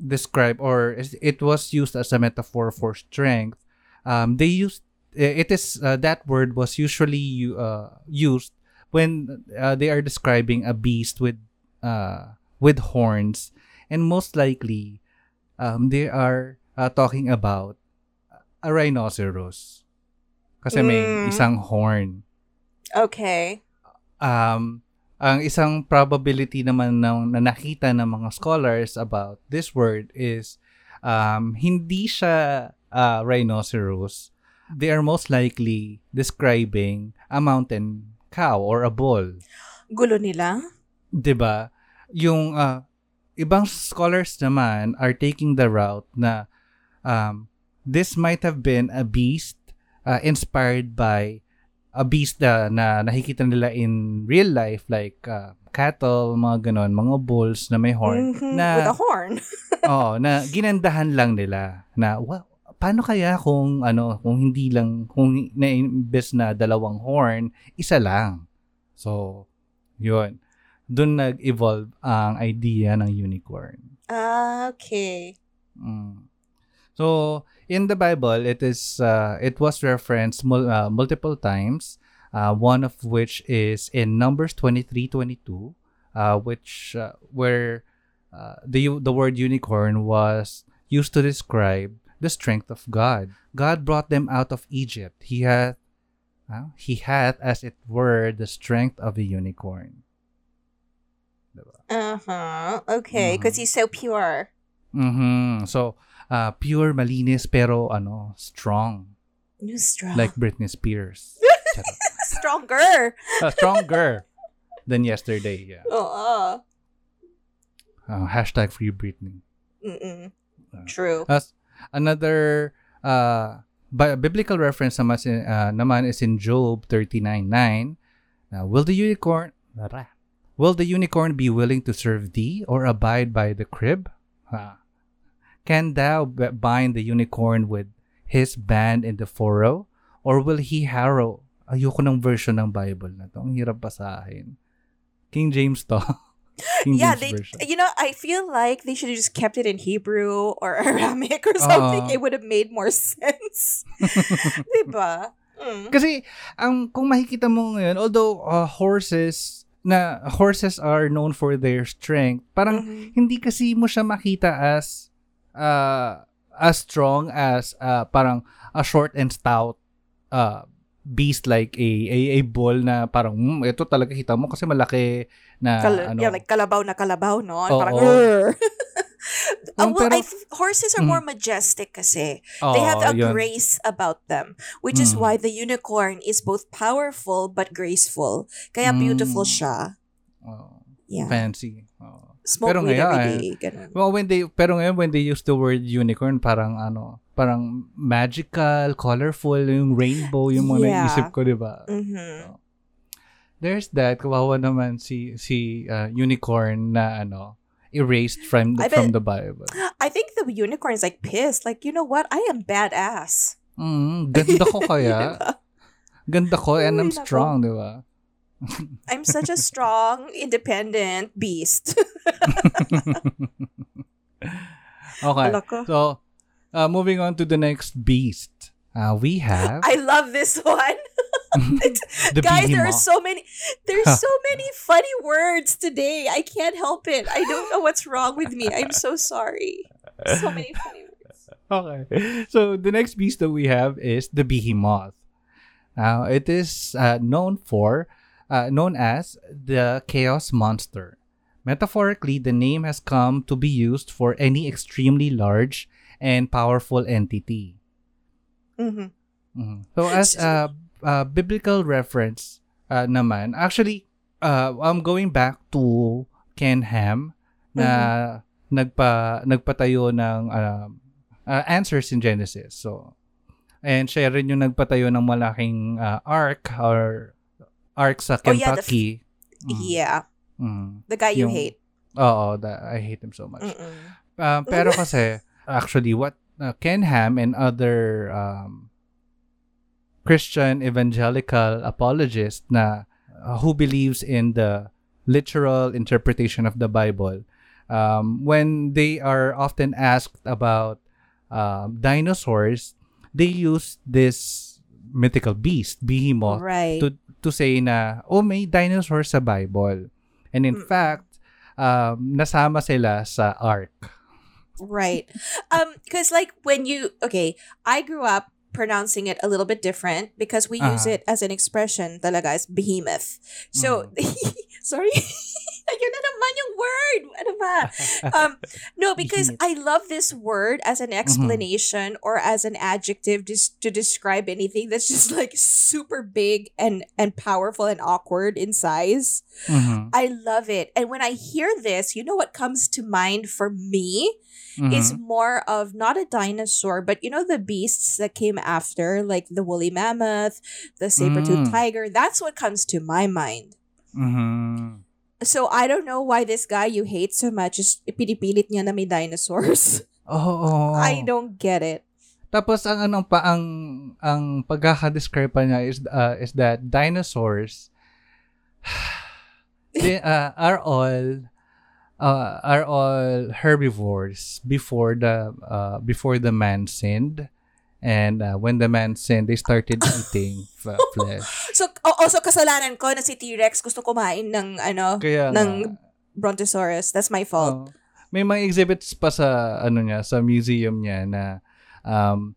describe or it was used as a metaphor for strength. Um, they used it is uh, that word was usually uh, used when uh, they are describing a beast with uh, with horns, and most likely um, they are uh, talking about a rhinoceros. Kasi may Mm. isang horn. Okay. um, ang isang probability naman na, na nakita ng mga scholars about this word is um, hindi siya uh, rhinoceros. They are most likely describing a mountain cow or a bull. Gulo nila. 'Di ba? Yung uh, ibang scholars naman are taking the route na um, this might have been a beast uh, inspired by a beast na, na nakikita nila in real life like uh, cattle, mga ganon, mga bulls na may horn Mhm, na With a horn. [LAUGHS] oo, na ginandahan lang nila na wow, paano kaya kung ano, kung hindi lang kung na imbes na dalawang horn, isa lang. So, yun. Doon nag-evolve ang idea ng unicorn. Ah, okay. Mm. So, in the Bible, it is uh, it was referenced mul- uh, multiple times. Uh, one of which is in Numbers twenty three twenty two, uh, which uh, where uh, the the word unicorn was used to describe the strength of God. God brought them out of Egypt. He had uh, he had as it were the strength of a unicorn. Uh-huh. Okay, because Mhm. he's so pure. Mhm. So, uh, pure, malinis, pero ano, strong. You're strong. Like Britney Spears. [LAUGHS] Stronger. Uh, stronger than yesterday, yeah. Oo. Uh, hashtag free Britney. Mm-mm. Uh, True. As another uh, bi- biblical reference naman, uh, naman is in Job 39.9. Now, will the unicorn will the unicorn be willing to serve thee or abide by the crib? Can thou bind the unicorn with his band in the furrow? Or will he harrow? Ayoko ng version ng Bible na to. Ang hirap basahin. King James to. [LAUGHS] King yeah, James they. version. You know, I feel like they should have just kept it in Hebrew or [LAUGHS] Aramaic or something. Oo. it would have made more [LAUGHS] sense. diba? Mm. Kasi ang kung makikita mo ngayon, although uh, horses na horses are known for their strength, parang Mhm. hindi kasi mo siya makita as uh, as strong as uh, parang a short and stout uh, beast like a, a a bull na parang mm, ito talaga kita mo kasi malaki na Kal- ano yeah, like kalabaw na kalabaw, no? Oo. [LAUGHS] Parang, "Rrr." Um, well, pero- I th- horses are Mm. more majestic kasi. oh, they have a yun. grace about them, which is Mm. why the unicorn is both powerful but graceful. Kaya beautiful Mm. siya. Oh, Yeah. fancy. Oh. Smoke Pero weed every ngayon, day. Ganun. Well, when they pero ngayon when they use the word unicorn, parang ano, parang magical, colorful, yung rainbow, yung mga Yeah. naisip ko, 'di ba? Mhm. There's that kawawa naman si si uh, unicorn na ano, erased from the, bet- from the Bible. [GASPS] I think the unicorn is like pissed. Like, you know what? I am badass. Mm, ganda ko [LAUGHS] kaya. Diba? Ganda ko and I'm strong, 'di ba? [LAUGHS] I'm such a strong, independent beast. [LAUGHS] okay. So, uh, moving on to the next beast. Uh, we have I love this one. [LAUGHS] the Guys, there are so many there's so many funny words today. I can't help it. I don't know what's wrong with me. I'm so sorry. So [LAUGHS] many funny words. okay. So the next beast that we have is the behemoth. Now it is uh, known for, uh, known as the chaos monster. Metaphorically, the name has come to be used for any extremely large and powerful entity. Mhm. Mhm. So as a, a biblical reference uh, naman, actually, uh, I'm going back to Ken Ham na nagpa nagpatayo ng uh, uh, answers in Genesis. So and siya rin yung nagpatayo ng malaking uh, ark or ark sa Oh, yeah, the f- Kentucky. Mm, Yeah. mm. The guy you Yung- hate. Oo, that, I hate him so much. Mm-mm. Um, pero [LAUGHS] kasi, actually, what uh, Ken Ham and other um, Christian evangelical apologist na uh, who believes in the literal interpretation of the Bible, um, when they are often asked about um, dinosaurs, they use this mythical beast, behemoth, Right. to to say na oh may dinosaurs sa Bible. And in Mm. fact, um, nasama sila sa ark. Right. Um, because like when you okay, I grew up pronouncing it a little bit different because we use Uh-huh. it as an expression talaga as behemoth. So [LAUGHS] sorry. [LAUGHS] Ayun na naman yung word. Ano ba? Um, no, [LAUGHS] because I love this word as an explanation or as an adjective just to describe anything that's just [LAUGHS] like super big and and powerful and awkward in size. Mhm. I love it. And when I hear this, you know what comes to mind for me? is Mhm. more of not a dinosaur, but you know the beasts that came after, like the woolly mammoth, the Mm. saber-toothed tiger. That's what comes to my mind. Mhm. So I don't know why this guy you hate so much is pinipilit niya na may dinosaurs. [LAUGHS] Oo. I don't get it. Tapos ang anong pa ang ang pagkaka-describe pa niya is uh, is that dinosaurs [SIGHS] they uh, are all uh, are all herbivores before the uh, before the man sinned and uh, when the man sinned they started eating [LAUGHS] f- flesh So also kasalanan ko na si T-Rex gusto kumain ng ano kaya ng nga, Brontosaurus. That's my fault. Oo. may mga exhibits pa sa ano niya sa museum niya na um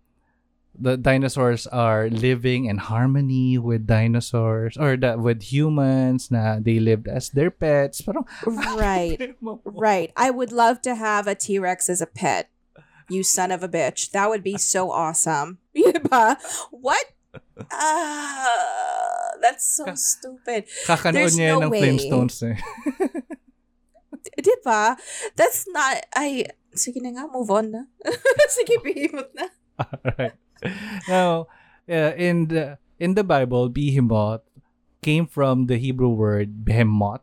the dinosaurs are living in harmony with dinosaurs or with humans na they lived as their pets parang [LAUGHS] Right. [LAUGHS] Right. I would love to have a T-Rex as a pet. You son of a bitch. That would be so [LAUGHS] awesome. [LAUGHS] What? [LAUGHS] Ah, that's so stupid. kakanood There's niya no ng way. Flintstones eh. Diba? That's not, I, sige na nga, move on na. sige, behemoth na. Alright. Now, uh, in the in the Bible, behemoth came from the Hebrew word behemoth,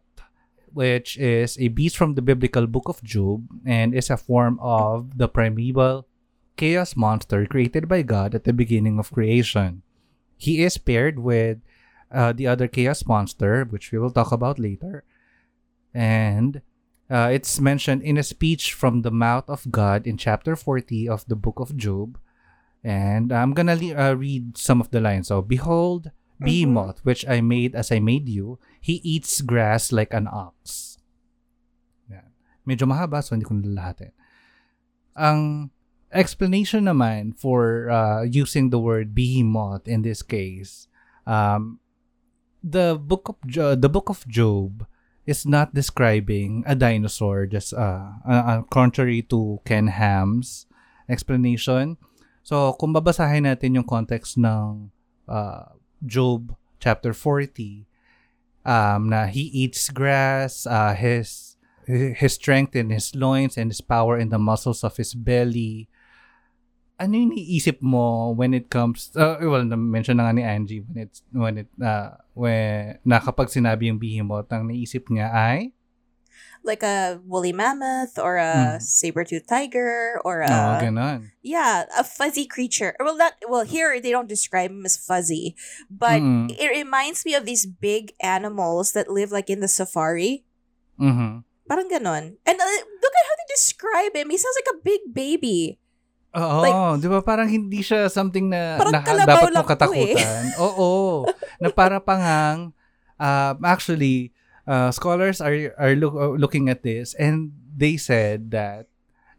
which is a beast from the biblical book of Job and is a form of the primeval chaos monster created by God at the beginning of creation. He is paired with uh, the other chaos monster, which we will talk about later, and uh, it's mentioned in a speech from the mouth of God in chapter 40 of the book of Job. And I'm gonna le- uh, read some of the lines. So, behold, behemoth, which I made as I made you, he eats grass like an ox. Yan. Medyo mahaba, so hindi ko nalalahatin. Ang explanation naman for uh, using the word behemoth in this case, um, the book of jo- the book of Job is not describing a dinosaur, just uh, uh, contrary to Ken Ham's explanation. So, kung babasahin natin yung context ng uh, Job chapter 40, um, na he eats grass, uh, his his strength in his loins and his power in the muscles of his belly. Ano yung iniisip mo when it comes, uh, well, na-mention na nga ni Angie, when it, when it, uh, when, na kapag sinabi yung behemoth, ang naisip niya ay, Like a woolly mammoth or a Mm. saber-toothed tiger or a, oh, ganon. yeah, a fuzzy creature. Well, not, well, here they don't describe him as fuzzy, but Mm. it reminds me of these big animals that live like in the safari. Mhm. Parang ganon. And uh, look at how they describe him. He sounds like a big baby. Oo, Like- di ba parang hindi siya something na, na dapat mo lang to eh. Oo, na para pangang, um, actually, uh, scholars are are look, uh, looking at this and they said that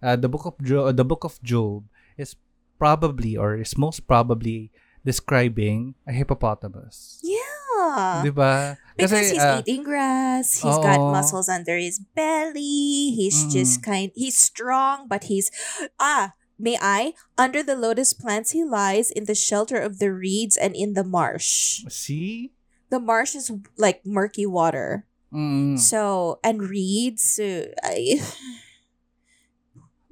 uh, the book of Job, the book of Job is probably or is most probably describing a hippopotamus. Yeah. Di ba? Because he's ah, eating grass, He's got muscles under his belly. He's just kind he's strong, but he's ah, may I? Under the lotus plants he lies in the shelter of the reeds and in the marsh. see? The marsh is like murky water. Mm. So and reeds uh, I,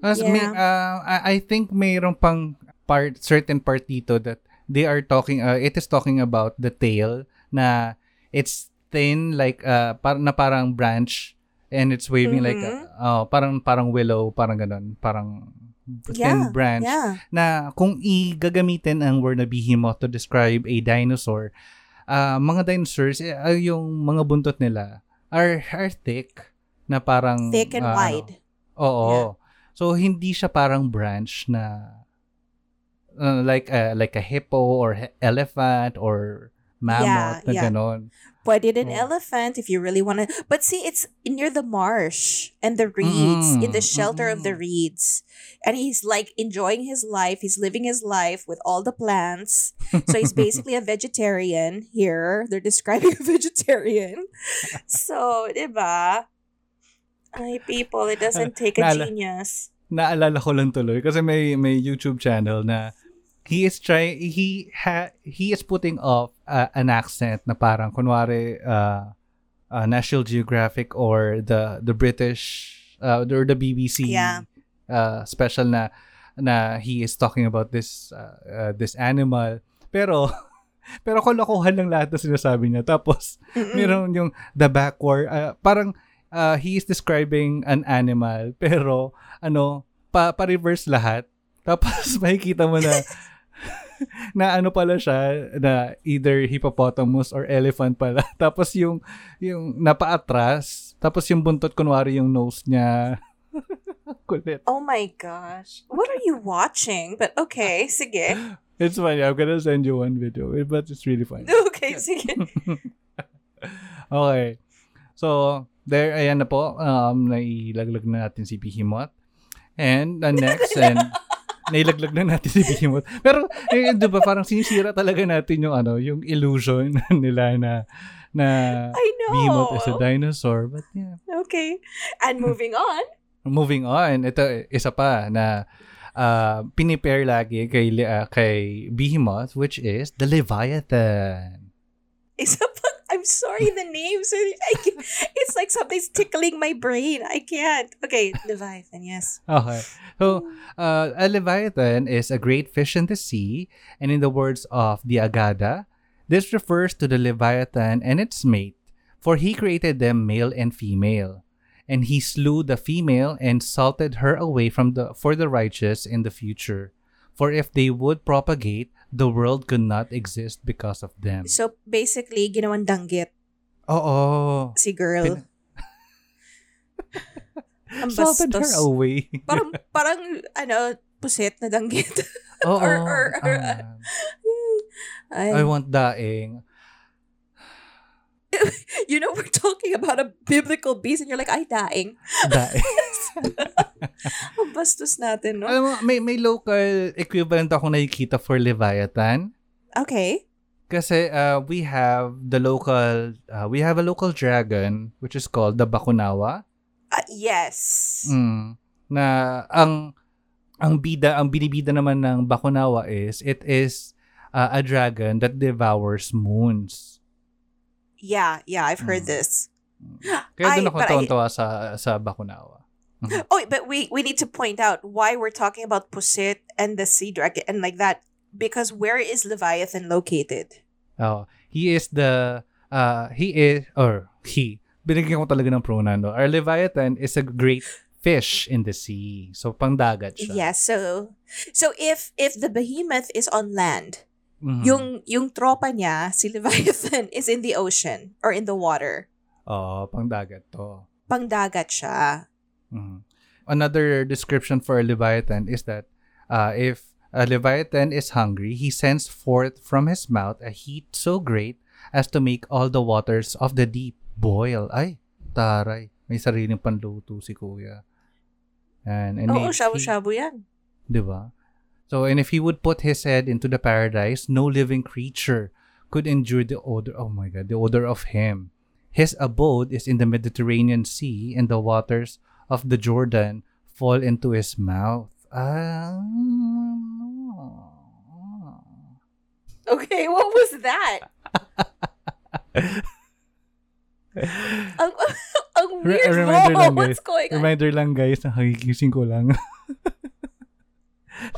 As may, Yeah. uh, I, think mayroon pang part, certain part dito that they are talking, uh, it is talking about the tail na it's thin like, uh, par, na parang branch and it's waving like, Mhm. uh, oh, parang, parang willow, parang ganun, parang thin yeah. branch. Yeah. Na kung igagamitin ang word na behemoth to describe a dinosaur, uh, mga dinosaurs, eh, uh, yung mga buntot nila are, are thick na parang Thick and uh, ano, wide. Oo. Yeah. So hindi siya parang branch na uh, like uh, like a hippo or he- elephant or mammoth Yeah, na yeah. ganon. Pwede din Oh. elephant if you really want to. But see, it's near the marsh and the reeds, in the Mm, shelter of the reeds. And he's like enjoying his life. He's living his life with all the plants. So he's [LAUGHS] basically a vegetarian here. They're describing a [LAUGHS] vegetarian. So, diba? Ay, people, it doesn't take a genius. Naalala ko lang tuloy kasi may may YouTube channel na he is trying he ha, he is putting off uh, an accent na parang kunwari uh, uh, National Geographic or the the British uh, or the BBC Yeah. uh, special na na he is talking about this uh, uh, this animal pero [LAUGHS] pero kalokohan lang lahat na sinasabi niya tapos Mm-mm. meron yung the backward uh, parang uh, he is describing an animal [LAUGHS] pero ano pa pa-reverse lahat tapos [LAUGHS] makikita mo na [LAUGHS] na ano pala siya na either hippopotamus or elephant pala [LAUGHS] tapos yung yung napaatras tapos yung buntot kunwari yung nose niya [LAUGHS] kulit Oh my gosh. What are you watching? But okay, sige. it's funny I'm gonna send you one video but it's really funny Okay, sige. Okay. So, there, ayan na po. Um, nailaglag na natin si Behemoth. And the next, and nailaglag na natin si Behemoth. Pero, eh, di ba, parang sinisira talaga natin yung, ano, yung illusion [LAUGHS] nila na, na I know. Behemoth is a dinosaur. But yeah. Okay. And moving on. Moving on, ito, isa pa na uh, pinipair lagi kay, uh, kay Behemoth, which is the Leviathan. Isa pa, I'm sorry, the names. are- I it's like something's tickling my brain. I can't. Okay, Leviathan, yes. Okay. So, uh, a leviathan is a great fish in the sea, and in the words of the Agada, this refers to the leviathan and its mate, for he created them male and female, and he slew the female and salted her away from the for the righteous in the future. For if they would propagate, the world could not exist because of them. So, basically, ginawang danggit Oo. si girl. Pin- [LAUGHS] Ang Salted her bastos. away. Parang, parang, ano, puset na danggit. [LAUGHS] Oo. or- or- or- ah, I Ay, want daing. [LAUGHS] you know, we're talking about a biblical beast and you're like, ay, daing. Daing. [LAUGHS] Ang bastos natin, no? Alam mo, may, may local equivalent ako nakikita for Leviathan. Okay. Kasi uh, we have the local, uh, we have a local dragon which is called the Bakunawa. Uh, yes. Mm, na ang ang bida, ang binibida naman ng Bakunawa is it is uh, a dragon that devours moons. Yeah, yeah, I've heard Mm. this. Kaya Ay, doon ako tuwan-tuwa sa sa Bakunawa. Oh, but we we need to point out why we're talking about Pusit and the sea dragon and like that because where is Leviathan located? Oh, he is the uh he is or he. Binigyan ko talaga ng pronoun. No? Our Leviathan is a great fish in the sea. So pangdagat siya. Yeah, so so if if the behemoth is on land, Mhm. yung yung tropa niya, si Leviathan [LAUGHS] is in the ocean or in the water. Oo, pangdagat to. Pangdagat siya. Mhm. Another description for a Leviathan is that uh, if a Leviathan is hungry, he sends forth from his mouth a heat so great as to make all the waters of the deep boil. Ay, taray. May sariling panluto si kuya. And, and Oo, shabu-shabu yan. Di ba? So, and if he would put his head into the paradise, no living creature could endure the odor. Oh my God, the odor of him. His abode is in the Mediterranean Sea, and the waters of the Jordan fall into his mouth. Ah. Okay, what was that? [LAUGHS] [LAUGHS] ang, [LAUGHS] ang Re- weird reminder mo. [LAUGHS] lang, What's guys. going on? Reminder lang guys, nakagigising ko lang.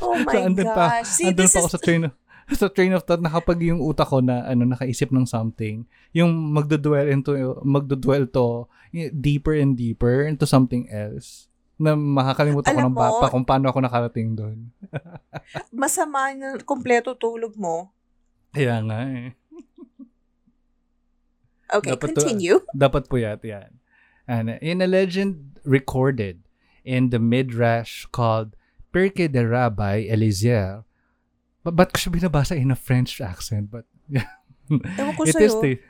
Oh my so, andun pa, gosh. See, andun this pa ako is... sa train of, sa train of thought na kapag yung utak ko na ano nakaisip ng something, yung magdodwell into magdodwell to deeper and deeper into something else na makakalimutan ko ng pa, mo- pa kung paano ako nakarating doon. Masama na kompleto tulog mo. Kaya nga eh. Okay, Dapat to- continue. Dapat po yat yan. And in a legend recorded in the Midrash called Pirke de Rabbi Eliezer, ba- ba't ko siya binabasa in a French accent? But [LAUGHS] Ewan ko it is, sta-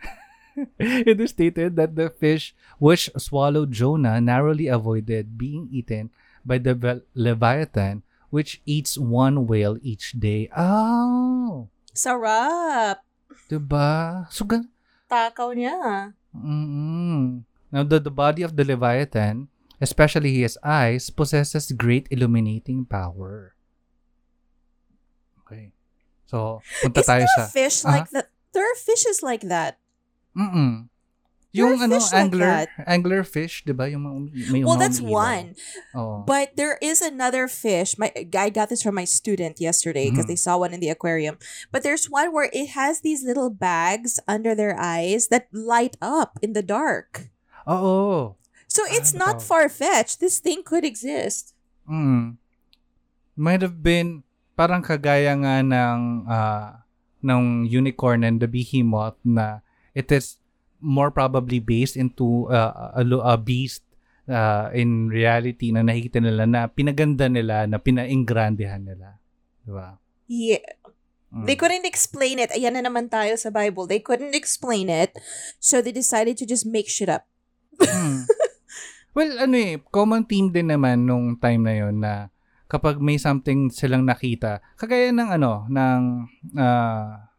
[LAUGHS] it is stated that the fish which swallowed Jonah narrowly avoided being eaten by the Vel- Leviathan, which eats one whale each day. Oh, Sarap. diba? So, gan- Takaw niya. Mm-mm. Now, the, the body of the Leviathan, especially his eyes, possesses great illuminating power. Okay. So, punta Is tayo there sa... a fish Ah? like that? There are fishes like that. Mm-mm. There Yung ano, fish like angler, that. angler fish, di ba? Yung mga, may Well, that's one. Oo. But there is another fish. My guy got this from my student yesterday because Mhm. they saw one in the aquarium. But there's one where it has these little bags under their eyes that light up in the dark. Oh. So it's not far fetched. This thing could exist. Mm. Might have been parang kagaya nga ng ah, ng unicorn and the behemoth na it is more probably based into uh, a, a beast uh, in reality na nakikita nila na pinaganda nila na pinaingrandehan nila. Di ba? Yeah. Mm. They couldn't explain it. Ayan na naman tayo sa Bible. They couldn't explain it. So they decided to just make shit up. Mm. [LAUGHS] well, ano eh, common theme din naman nung time na yon na kapag may something silang nakita, kagaya ng ano, ng ah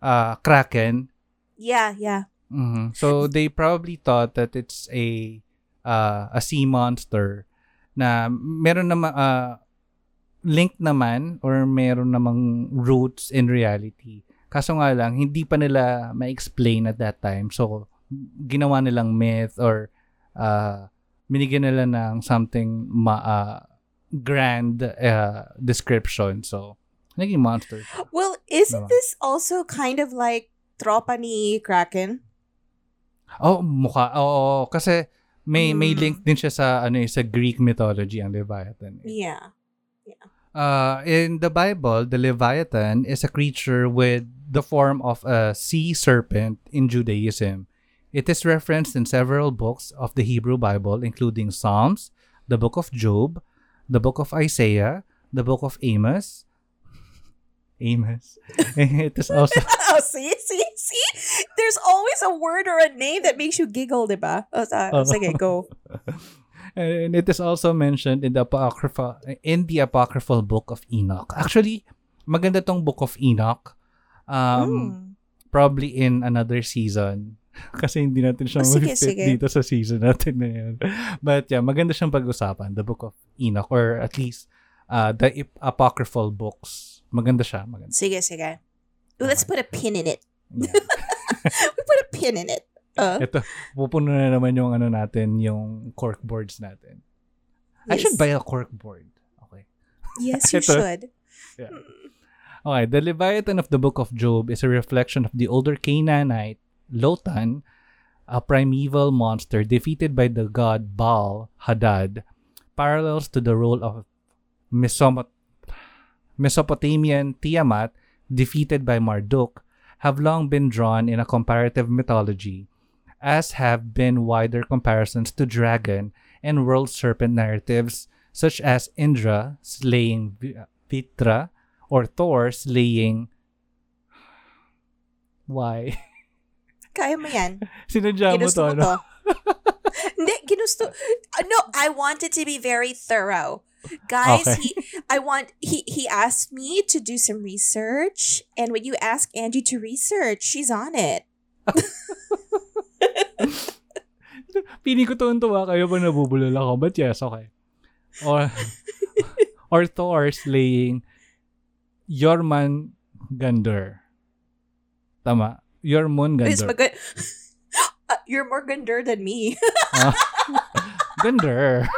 ah, Kraken, Yeah, yeah. Mhm. So they probably thought that it's a uh, a sea monster na meron naman uh, link naman or meron namang roots in reality. Kaso nga lang hindi pa nila ma-explain at that time. So ginawa nilang myth or uh, binigyan nila ng something ma uh, grand uh, description. So naging monster. Well, isn't Diba? this also kind of like tropa ni Kraken? Oh, mukha. Oo, kasi may may Mm. link din siya sa ano eh, sa Greek mythology ang Leviathan. eh. Yeah. Uh, in the Bible, the Leviathan is a creature with the form of a sea serpent in Judaism. It is referenced in several books of the Hebrew Bible, including Psalms, the book of Job, the book of Isaiah, the book of Amos. [LAUGHS] Amos. [LAUGHS] it is also [LAUGHS] oh, see, see, see? There's always a word or a name that makes you giggle, diba? Oh, sa- Oo. sige, go. [LAUGHS] and it is also mentioned in the apocryphal in the apocryphal book of Enoch. Actually, maganda tong book of Enoch. Um, Mm. probably in another season. [LAUGHS] Kasi hindi natin siya Oh, sige, dito sa season natin na yan. But yeah, maganda siyang pag-usapan, the book of Enoch, or at least uh, the ip- apocryphal books. Maganda siya, maganda. Sige, sige. Let's put a pin in it. Yeah. [LAUGHS] We put a pin in it. Uh, Ito, pupuno na naman yung ano natin, yung cork boards natin. I should buy a cork board. Okay. Yes, you [LAUGHS] should. Okay, the Leviathan of the Book of Job is a reflection of the older Canaanite Lotan, a primeval monster defeated by the god Baal Hadad, parallels to the role of Mesopot- Mesopotamian Tiamat defeated by Marduk have long been drawn in a comparative mythology, as have been wider comparisons to dragon and world serpent narratives such as Indra slaying Vi- Vritra or Thor slaying Why? [LAUGHS] Kaya mo yan. [LAUGHS] Sinadya mo to, to. [LAUGHS] Hindi, ginusto. No, I want it to be very thorough. Guys, Okay. he I want he he asked me to do some research and when you ask Angie to research, she's on it. [LAUGHS] Piling ko tuwan-tuwa kayo pa nabubulol ako. But yes, okay. Or, [LAUGHS] or Thor slaying Yorman Gander. Tama. It's Gander. mag- Uh, you're more gunder than me. [LAUGHS] Ah. Gander.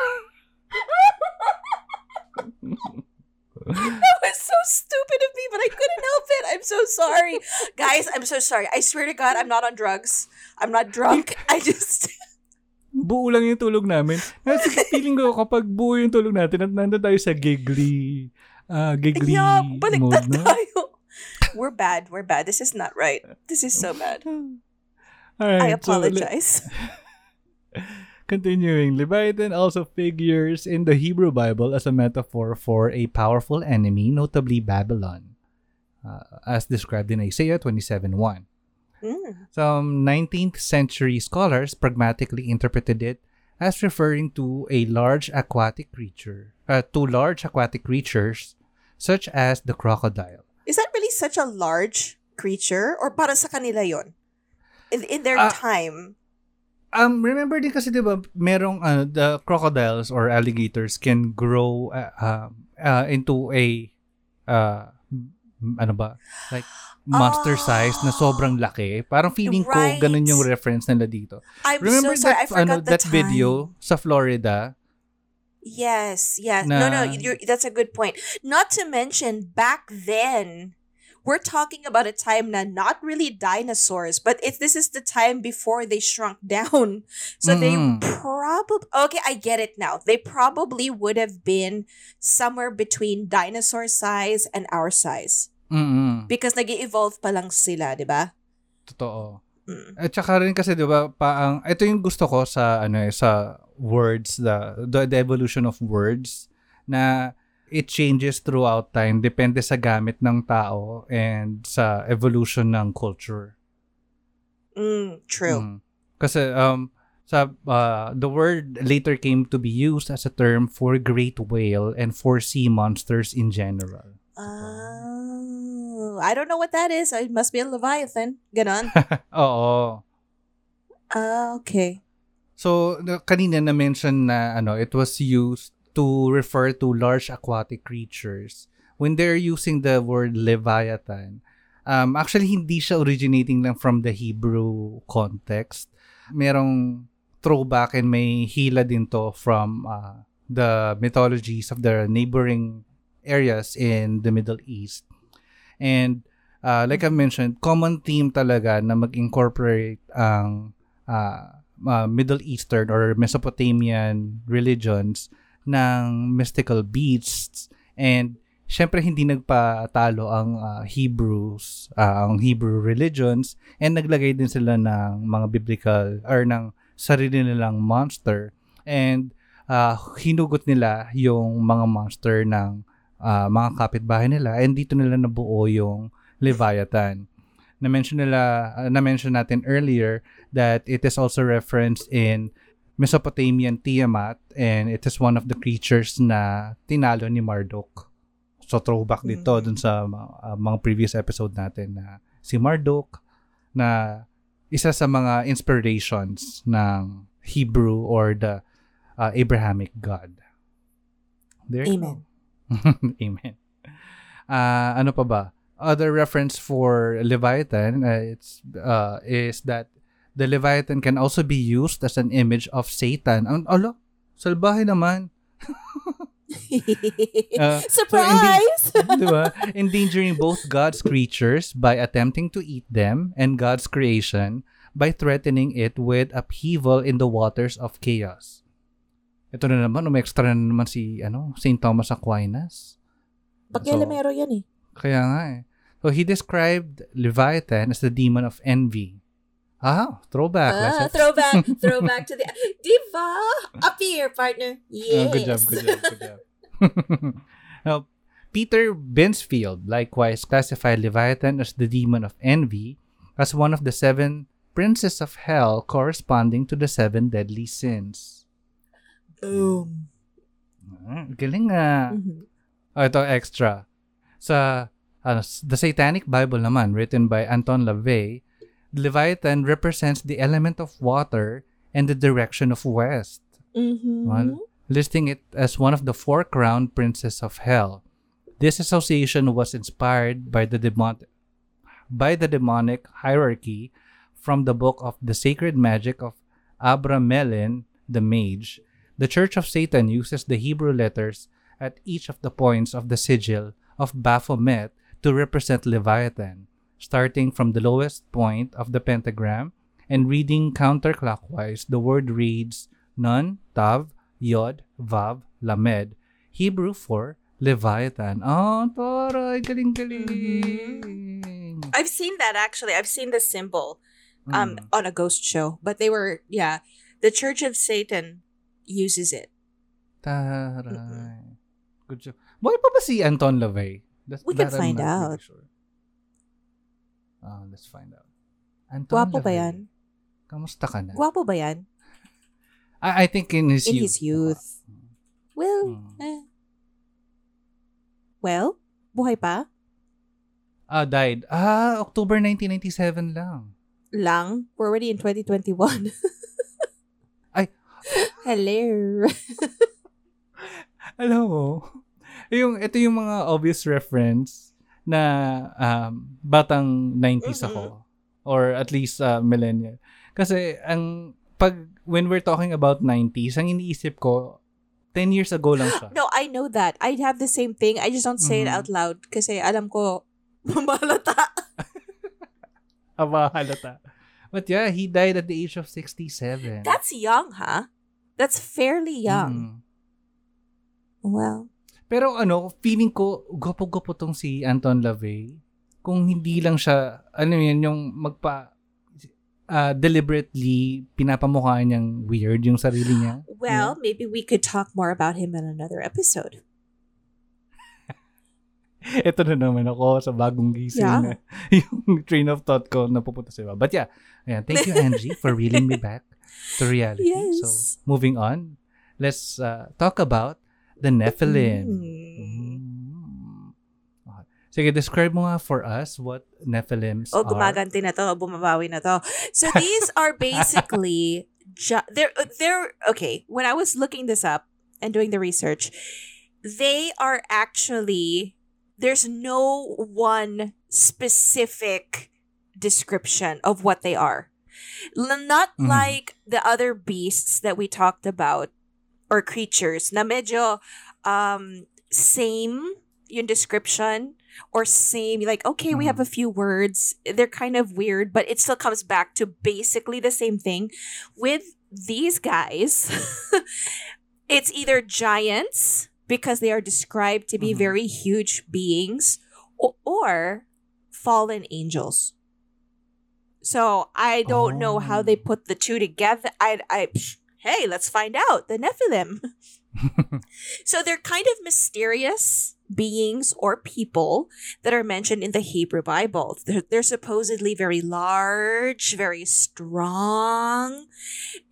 [LAUGHS] that was so stupid of me, but I couldn't help it. I'm so sorry. [LAUGHS] Guys, I'm so sorry. I swear to God, I'm not on drugs. I'm not drunk. [LAUGHS] I just buo lang yung tulog namin. Kasi feeling ko kapag buo yung tulog natin at nandun tayo sa giggly, ah giggly Yeah, balik na mode, no? tayo. We're bad. We're bad. This is not right. This is so bad. Alright, I so, apologize. Continuing, Leviathan also figures in the Hebrew Bible as a metaphor for a powerful enemy, notably Babylon, uh, as described in Isaiah 27:1. Mm. Some 19th century scholars pragmatically interpreted it as referring to a large aquatic creature, uh, to large aquatic creatures such as the crocodile. Is that really such a large creature? Or para sa kanila yon? In, in their Ah, time. Um, remember din kasi 'di ba, merong uh, the crocodiles or alligators can grow uh, uh, uh, into a uh, ano ba? Like monster Ah. size na sobrang laki. Parang feeling ko Right. ganun yung reference nila dito. I'm Remember so sorry. I that forgot ano the that time. video sa Florida? Yes, yes. no, no, Na- you're, that's a good point. Not to mention, back then, we're talking about a time na not really dinosaurs, but it's this is the time before they shrunk [LAUGHS] down. So they Mm-mm. probably okay, I get it now. They probably would have been somewhere between dinosaur size and our size Mm. because nag evolve pa lang sila, di ba? Totoo. Mm. At saka rin kasi 'di ba, paang ito yung gusto ko sa ano eh, sa words the, the the evolution of words na it changes throughout time depende sa gamit ng tao and sa evolution ng culture. Mm, true. Mm. Kasi um sa uh, the word later came to be used as a term for great whale and for sea monsters in general. Oh, I don't know what that is. It must be a leviathan. Ganon. [LAUGHS] Oo. Ah, okay. So, na- kanina na-mention na ano, it was used to refer to large aquatic creatures. When they're using the word Leviathan, um, actually hindi siya originating lang from the Hebrew context. Merong throwback and may hila din to from uh, the mythologies of the neighboring areas in the Middle East. And uh, like I mentioned, common theme talaga na mag-incorporate ang uh, uh, Middle Eastern or Mesopotamian religions ng mystical beasts. And syempre hindi nagpatalo ang uh, Hebrews, uh, ang Hebrew religions. And naglagay din sila ng mga biblical or ng sarili nilang monster. And uh, hinugot nila yung mga monster ng uh, mga kapitbahay nila. And dito nila nabuo yung Leviathan. Na-mention nila, uh, na-mention natin earlier that it is also referenced in Mesopotamian Tiamat and it is one of the creatures na tinalo ni Marduk. So throwback dito Mhm. dun sa uh, mga previous episode natin na si Marduk na isa sa mga inspirations ng Hebrew or the uh, Abrahamic God. There Amen. [LAUGHS] Amen. Uh, ano pa ba? Other reference for Leviathan uh, it's uh, is that the Leviathan can also be used as an image of Satan. Ang alo, salbahe naman. [LAUGHS] Uh, Surprise! [LAUGHS] Di ba? Endangering both God's creatures by attempting to eat them and God's creation by threatening it with upheaval in the waters of chaos. Ito na naman, umextra na naman si ano, St. Thomas Aquinas. Pakialamero yan eh. Kaya nga eh. So he described Leviathan as the demon of envy. Ah, throwback. Ah, Let's- [LAUGHS] throwback, throwback to the diva. Up here, partner. Yes. Oh, good job, good job, good job. now, Peter Binsfeld likewise classified Leviathan as the demon of envy, as one of the seven princes of hell corresponding to the seven deadly sins. Boom. Ah, galing nga. Mhm. Oh, ito extra. Sa ano, the Satanic Bible naman, written by Anton LaVey, Leviathan represents the element of water and the direction of west, Mhm. Well, listing it as one of the four crowned princes of hell. This association was inspired by the demon by the demonic hierarchy from the book of the sacred magic of Abramelin the mage. The Church of Satan uses the Hebrew letters at each of the points of the sigil of Baphomet to represent Leviathan, starting from the lowest point of the pentagram and reading counterclockwise. The word reads Nun, Tav, Yod, Vav, Lamed, Hebrew for Leviathan. Oh, taray, galing-galing. I've seen that actually. I've seen the symbol um Mm. on a ghost show, but they were yeah. The Church of Satan uses it. Taray. Good job. Buhay pa ba si Anton LaVey? That's, We can find out. Sure. Ah, let's find out. Anton Gwapo ba yan? Kamusta ka na? Gwapo ba yan? I, I think in his In youth. his youth. Well, Hmm. eh. Well, buhay pa? Ah, died. Ah, October 1997 lang. Lang. We're already in 2021. Ay. Hello. [LAUGHS] Alam mo, yung, ito yung mga obvious reference na um, batang 90s ako. Or at least uh, millennial. Kasi ang pag when we're talking about 90s, ang iniisip ko 10 years ago lang siya. [GASPS] No, I know that. I have the same thing. I just don't say it Mhm. out loud kasi alam ko [LAUGHS] mamalata. [LAUGHS] Aba, halata. But yeah, he died at the age of 67. That's young, huh? That's fairly young. Mm. Well, Pero ano, feeling ko, gopo-gopo tong si Anton LaVey. Kung hindi lang siya, ano yun, yung magpa, ah, deliberately pinapamukha niyang weird yung sarili niya. well, maybe we could talk more about him in another episode. [LAUGHS] Ito na naman ako sa bagong gising Yeah. na [LAUGHS] yung train of thought ko na pupunta sa iba. But yeah, ayan, thank you Angie [LAUGHS] for reeling me back to reality. Yes. So, moving on, let's uh, talk about the Nephilim. Mm. Mm. Okay. Sige, describe mo nga for us what Nephilims Oh, are. gumaganti na to, bumabawi na to. So these are [LAUGHS] basically ju- they're they're okay. When I was looking this up and doing the research, they are actually there's no one specific description of what they are. Not Mhm. like the other beasts that we talked about or creatures na medyo um same yung description or same like okay we have a few words. They're kind of weird but it still comes back to basically the same thing. With these guys [LAUGHS] it's either giants because they are described to be Mhm. very huge beings or, or fallen angels. So i don't know how they Oh. put the two together. I i hey let's find out the nephilim [LAUGHS] so they're kind of mysterious beings or people that are mentioned in the Hebrew Bible. They're, they're supposedly very large, very strong,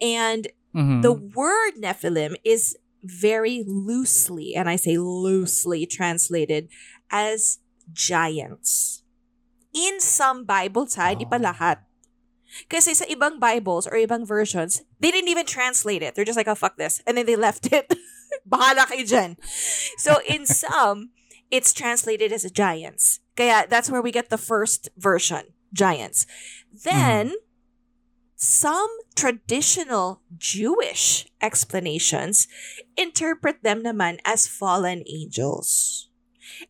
and Mhm. the word Nephilim is very loosely, and I say loosely translated as giants. In some Bibles, ha, hindi pa Oh. lahat. Kasi sa ibang Bibles or ibang versions, they didn't even translate it. They're just like, oh, fuck this. And then they left [LAUGHS] it. Bahala kayo dyan. So in [LAUGHS] some, it's translated as giants. Kaya that's where we get the first version, giants. Then, mm-hmm. some traditional Jewish explanations interpret them naman as fallen angels.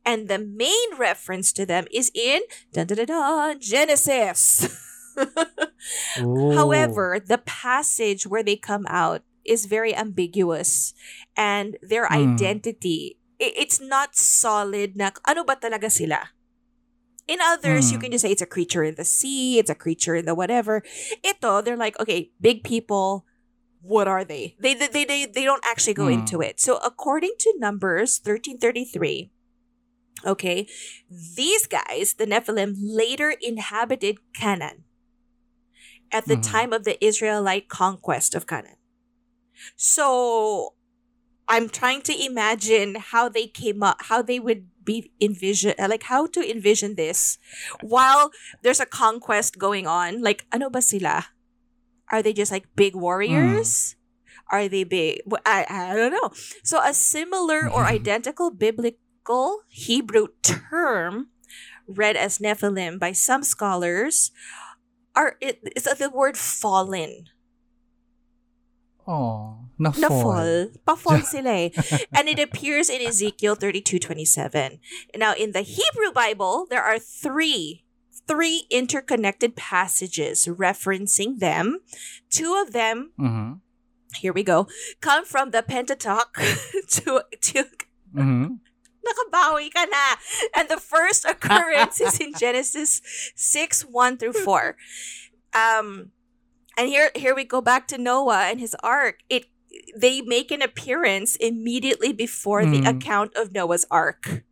And the main reference to them is in dun, dun, dun, Genesis. [LAUGHS] [LAUGHS] However, the passage where they come out is very ambiguous and their Hmm. identity it's not solid na ano ba talaga sila. In others, you Hmm. can just say it's a creature in the sea, it's a creature in the whatever. Ito, they're like, okay, big people, what are they? They they they, they don't actually go Hmm. into it. So according to Numbers 1333, okay, these guys, the Nephilim, later inhabited Canaan at the Mhm. time of the Israelite conquest of Canaan. So I'm trying to imagine how they came up, how they would be envision, uh, like how to envision this while there's a conquest going on. Like, ano ba sila? Are they just like big warriors? Are they big? I, I don't know. So, a similar or identical biblical Hebrew term read as Nephilim by some scholars are it is the word fallen. Oh, na fall. Na fall. fall. Pa-fall sila eh. [LAUGHS] And it appears in Ezekiel 32:27. Now in the Hebrew Bible, there are three three interconnected passages referencing them. Two of them, Mhm. here we go, come from the Pentateuch [LAUGHS] to to Mhm. Nakabawi ka na. And the first occurrence is in [LAUGHS] Genesis 6, 1 through 4. Um, and here here we go back to Noah and his ark. It they make an appearance immediately before the Mm. account of Noah's ark.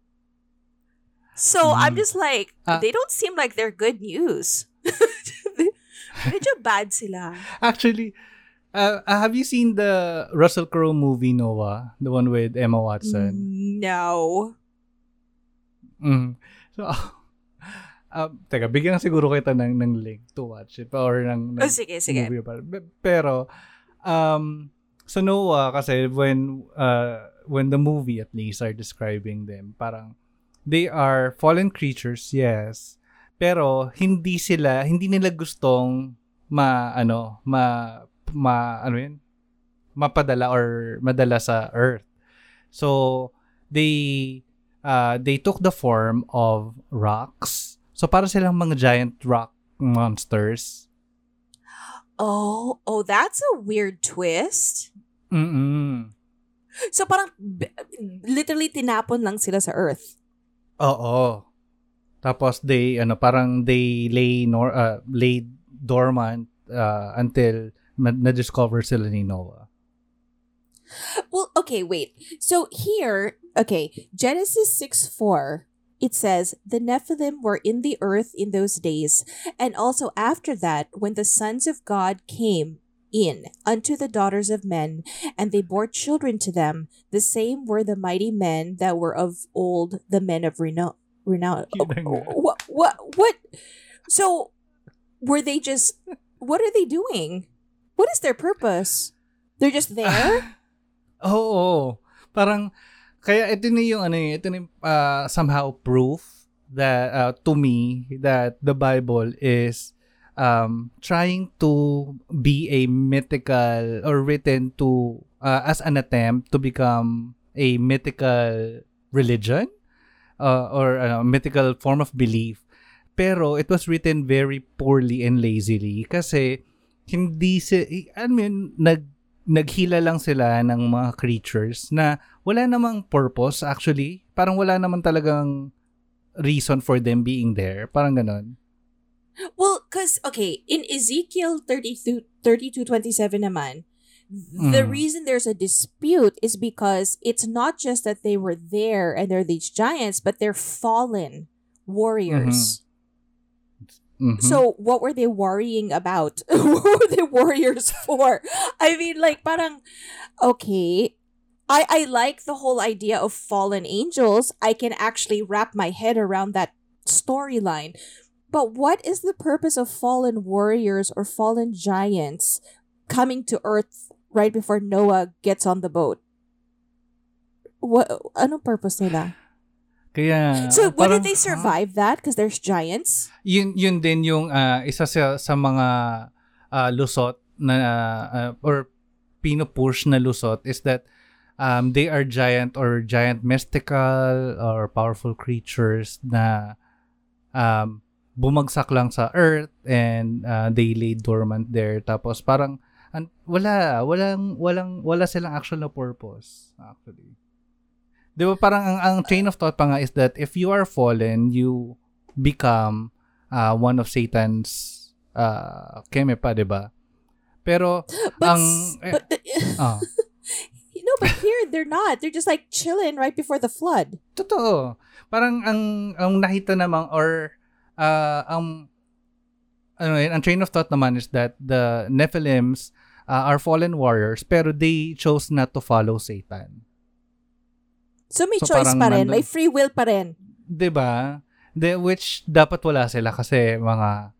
So I'm Mm. just like, Ah. they don't seem like they're good news. [LAUGHS] Medyo bad sila. Actually, uh, uh, have you seen the Russell Crowe movie Noah, the one with Emma Watson? No. Mm. So, [LAUGHS] um, teka, bigyan siguro kita ng, ng link to watch it or ng, ng Oh, sige, sige. movie Pero, um, sa Noah, kasi when, uh, when the movie at least are describing them, parang, they are fallen creatures, yes. Pero, hindi sila, hindi nila gustong ma, ano, ma, ma, ano yun? Mapadala or madala sa earth. So, they, uh, they took the form of rocks. So, para silang mga giant rock monsters. Oh, oh, that's a weird twist. Mm-mm. So parang b- literally tinapon lang sila sa earth. Oo. Tapos they ano parang they lay nor uh, lay dormant uh, until na-discover sila ni Noah. Well, okay, wait. So here, okay, Genesis 6 4, it says, The Nephilim were in the earth in those days, and also after that, when the sons of God came in unto the daughters of men, and they bore children to them, the same were the mighty men that were of old, the men of renown. Renown. Yun na nga. What? What? What? So, were they just? What are they doing? What is their purpose? They're just [LAUGHS] there. Oo. Parang kaya ito na yung ano eh, ito na yung, uh, somehow proof that uh, to me that the Bible is um trying to be a mythical or written to uh, as an attempt to become a mythical religion uh, or a mythical form of belief pero it was written very poorly and lazily kasi hindi si I mean nag naghila lang sila ng mga creatures na wala namang purpose actually parang wala naman talagang reason for them being there parang ganon Well, because, okay, in Ezekiel 32, 32 27 naman, the Mm. reason there's a dispute is because it's not just that they were there and they're these giants, but they're fallen warriors. Mhm. So, what were they worrying about? [LAUGHS] what were they warriors [LAUGHS] for? I mean, like, parang, okay, I, I like the whole idea of fallen angels. I can actually wrap my head around that storyline. But what is the purpose of fallen warriors or fallen giants coming to Earth right before Noah gets on the boat? What ano purpose nila? Kaya So, what parang, did they survive that? Because there's giants? yun yun din yung ah, isa sa sa mga ah, lusot na ah, or pinupush na lusot is that um, they are giant or giant mystical or powerful creatures na um, bumagsak lang sa earth and ah, they lay dormant there tapos parang an, wala walang walang wala silang actual na purpose actually Di ba parang ang, ang chain of thought pa nga is that if you are fallen, you become uh, one of Satan's uh, keme pa, di ba? Pero, [GASPS] But, ang, eh, but [LAUGHS] ah, [LAUGHS] you know, but here they're not. They're just like chilling right before the flood. totoo. Parang ang, ang nakita namang, or, uh, ang, ano yun, ang train of thought naman is that the Nephilims uh, are fallen warriors pero they chose not to follow Satan. So may So, choice pa rin. nandun- May free will pa rin. 'Di ba? The, which dapat wala sila kasi mga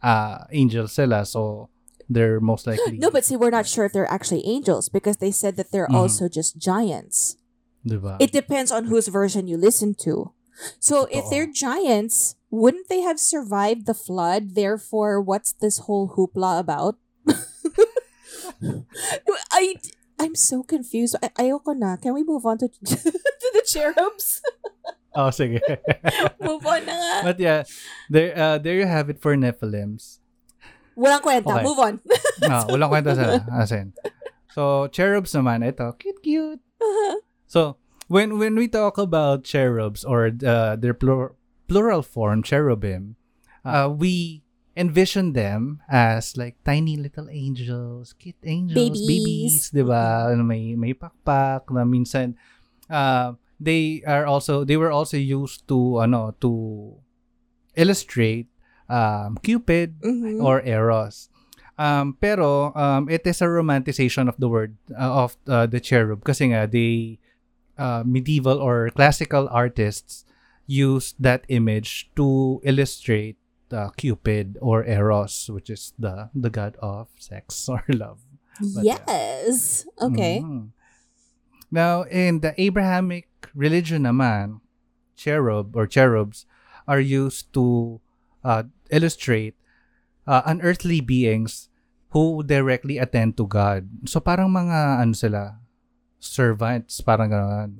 uh, angels sila so they're most [GASPS] likely No, but see, we're not sure if they're actually angels because they said that they're Mhm. also just giants. 'di ba? It depends on whose version you listen to. So if they're giants, wouldn't they have survived the flood? Therefore, what's this whole hoopla about? [LAUGHS] I I'm so confused. I, ayoko na. Can we move on to [LAUGHS] to the cherubs? [LAUGHS] oh, sige. [LAUGHS] move on na nga. but yeah, there uh, there you have it for Nephilims. Walang kwenta. Okay. Move on. Ah, walang kwenta sila. As in. So, cherubs naman, ito, cute, cute. So, when when we talk about cherubs or uh, their plur- plural form, cherubim, uh, we envision them as like tiny little angels, cute angels, Babies. babies, di ba? Ano, May, may pakpak na minsan, uh, they are also, they were also used to, ano, to illustrate um, Cupid Mhm. or Eros. Um, pero um, it is a romanticization of the word uh, of uh, the cherub kasi nga they uh, medieval or classical artists used that image to illustrate uh, Cupid or Eros, which is the the god of sex [LAUGHS] or love. But, yes. Okay. Mhm. Now, in the Abrahamic religion naman, cherub or cherubs are used to uh, illustrate uh, unearthly beings who directly attend to God. So parang mga ano sila, servants, parang gano'n.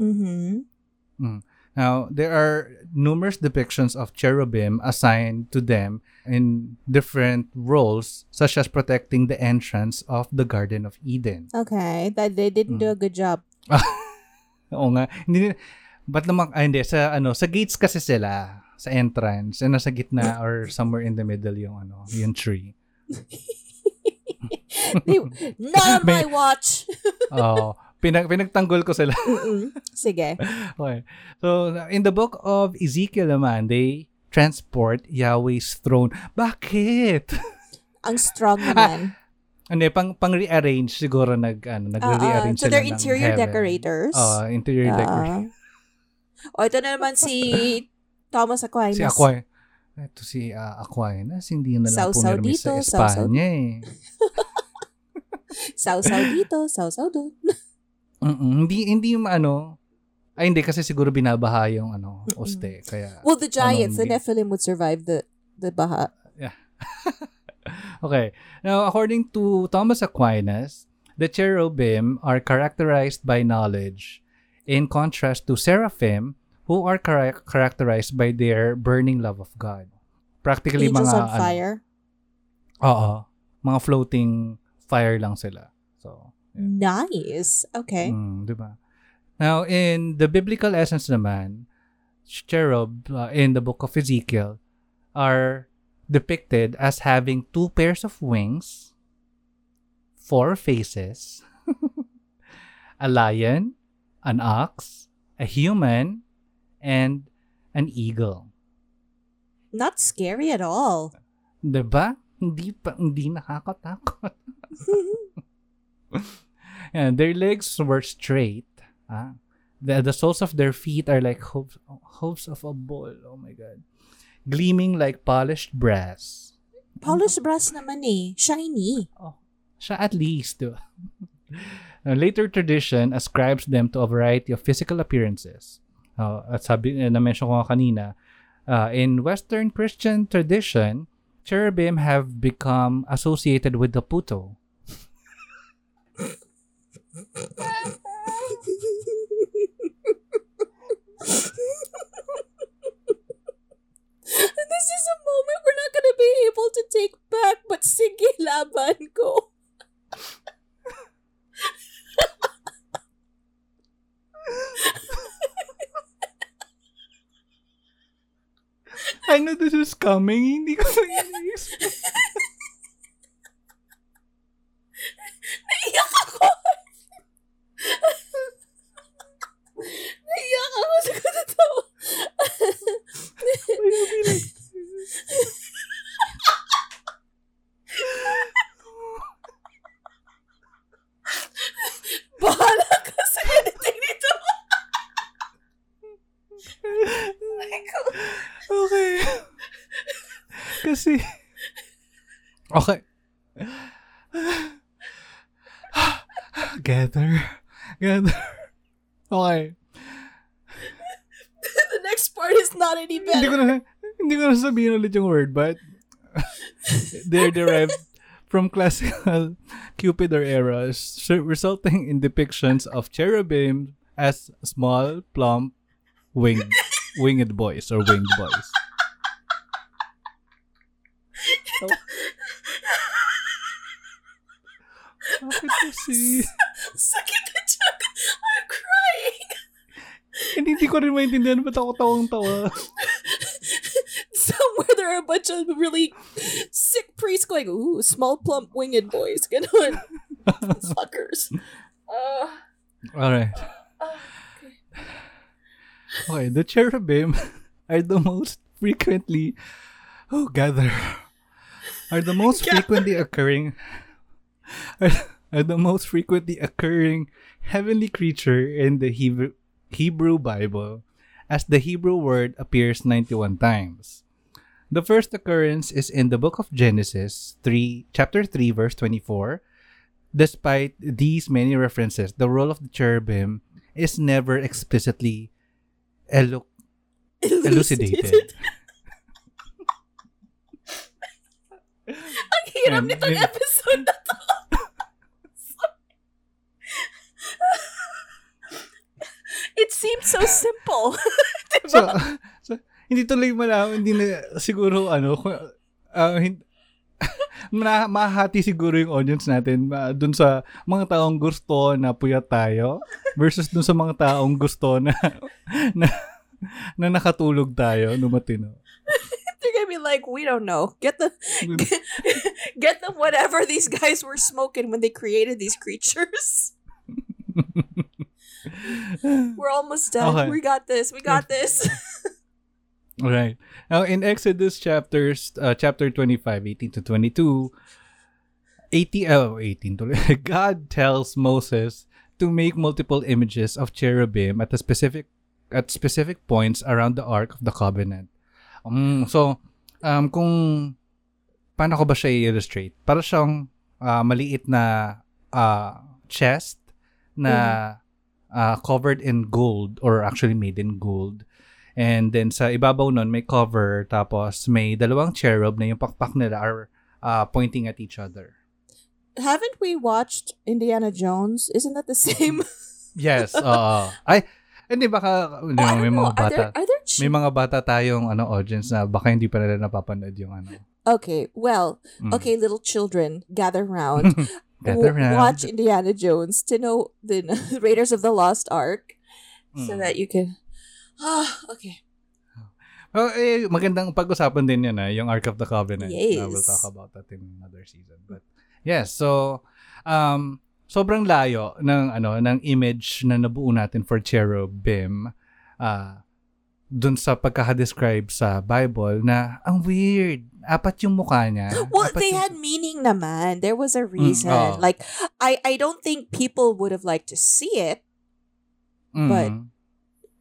Mm-hmm. Now, there are numerous depictions of cherubim assigned to them in different roles, such as protecting the entrance of the Garden of Eden. Okay. That they didn't do a Mm. good job. [LAUGHS] Oo nga. Hindi Ba't naman, ah, hindi, sa, ano, sa gates kasi sila, sa entrance, and nasa gitna [LAUGHS] or somewhere in the middle yung, ano, yung tree. [LAUGHS] Not on my watch. Oo. Pinag, pinagtanggol ko sila. Mm-mm. Sige. [LAUGHS] okay. So, in the book of Ezekiel naman, they transport Yahweh's throne. Bakit? [LAUGHS] Ang strong naman. Ano eh, pang, pang rearrange siguro nag, ano, Ah, ah. nag-rearrange so sila they're interior decorators. Oo, interior Ah. decorators. o, ito na naman si Thomas Aquinas. Si Aquay. Ito si uh, Aquinas, hindi na lang Sausaw pumirmi dito, sa sausaw- Espanya eh. [LAUGHS] Sausaw dito, sausaw doon. Mm-mm. Hindi, hindi yung ano, ay hindi kasi siguro binabaha yung ano, oste. Kaya, Well, the giants, the Anong- Nephilim would survive the the baha. [LAUGHS] okay. Now, according to Thomas Aquinas, the cherubim are characterized by knowledge in contrast to seraphim who are chara- characterized by their burning love of God. Practically Angels mga on ano, fire. Oo. Mga floating fire lang sila. Yeah. Nice. Okay. Mm, di ba? Now, in the biblical essence naman, cherub uh, in the book of Ezekiel are depicted as having two pairs of wings, four faces, [LAUGHS] a lion, an ox, a human, and an eagle. Not scary at all. 'Di ba? Hindi pa hindi nakakatakot. [LAUGHS] and their legs were straight. Ah. The, the soles of their feet are like hooves, hooves of a bull. Oh my god. Gleaming like polished brass. Polished brass naman eh. Shiny. Oh, Siya at least. A [LAUGHS] later tradition ascribes them to a variety of physical appearances. Uh, at sabi, eh, na-mention ko kanina, uh, in Western Christian tradition, cherubim have become associated with the puto. [LAUGHS] This is a moment we're not gonna be able to take back, but sige, laban ko. I know this is coming. Hindi ko sa Naiyak ako. Naiyak ako sa katotoo. Why you be like... Bahala ka sa editing nito. okay. Kasi... Okay. Gather Okay. [LAUGHS] [LAUGHS] the next part is not any better. Hindi ko na, hindi ko na sabihin ulit yung word, but [LAUGHS] they're derived from classical Cupid or Eros, so- resulting in depictions of cherubim as small, plump, winged, winged boys or winged boys. Bakit kasi? Sakit na. I'm crying. [LAUGHS] Hindi, ko rin maintindihan ba't ako tawang-tawa. [LAUGHS] Somewhere there are a bunch of really sick priests going, ooh, small plump winged boys. [LAUGHS] Ganon. Fuckers. Uh, Alright. Okay, the cherubim are the most frequently oh gather are the most Gather. frequently occurring are, are the most frequently occurring heavenly creature in the Hebrew Hebrew Bible as the Hebrew word appears 91 times. The first occurrence is in the book of Genesis 3 chapter 3 verse 24. Despite these many references, the role of the cherubim is never explicitly elu- elucidated. [LAUGHS] Ang hirap nitong episode na to. [LAUGHS] It seems so simple. [LAUGHS] diba? so, [LAUGHS] so, hindi tuloy malaman, hindi na siguro ano, kung, ah, hin- na, mahati siguro yung audience natin uh, dun sa mga taong gusto na puyat tayo versus dun sa mga taong gusto na na, na nakatulog tayo no matino. They're gonna be like, we don't know. Get the get them whatever these guys were smoking when they created these creatures. We're almost done. Okay. We got this. We got this. [LAUGHS] Right. Now in Exodus chapters uh, chapter 25 18 to 22 18 oh 18 tuloy. [LAUGHS] God tells Moses to make multiple images of cherubim at a specific at specific points around the ark of the covenant. Um, so um kung paano ko ba siya i-illustrate? Para siyang ah, maliit na ah, chest na ah, covered in gold or actually made in gold. And then sa ibabaw nun, may cover, tapos may dalawang cherub na yung pakpak nila are uh, pointing at each other. Haven't we watched Indiana Jones? Isn't that the same? [LAUGHS] Yes, oo. Ay, hindi baka, Oh, ano, I may don't know. mga Are bata. there, are there ch- May mga bata tayong ano audience na baka hindi pa nila napapanood yung ano. Okay, well, Mm. okay, little children, gather round. [LAUGHS] W-. Watch Indiana Jones to know the [LAUGHS] Raiders of the Lost Ark so Mm. that you can. Ah, okay. Oh, eh, magandang pag-usapan din yun, ah, yung Ark of the Covenant. Yes. Uh, we'll talk about that in another season. But, yes, so, um, sobrang layo ng, ano, ng image na nabuo natin for cherubim, uh, dun sa pagkaka-describe sa Bible na, ang weird. Apat yung mukha niya. [GASPS] Well, Apat they yung- had meaning naman. There was a reason. oo. Like, I, I don't think people would have liked to see it, Mm. but-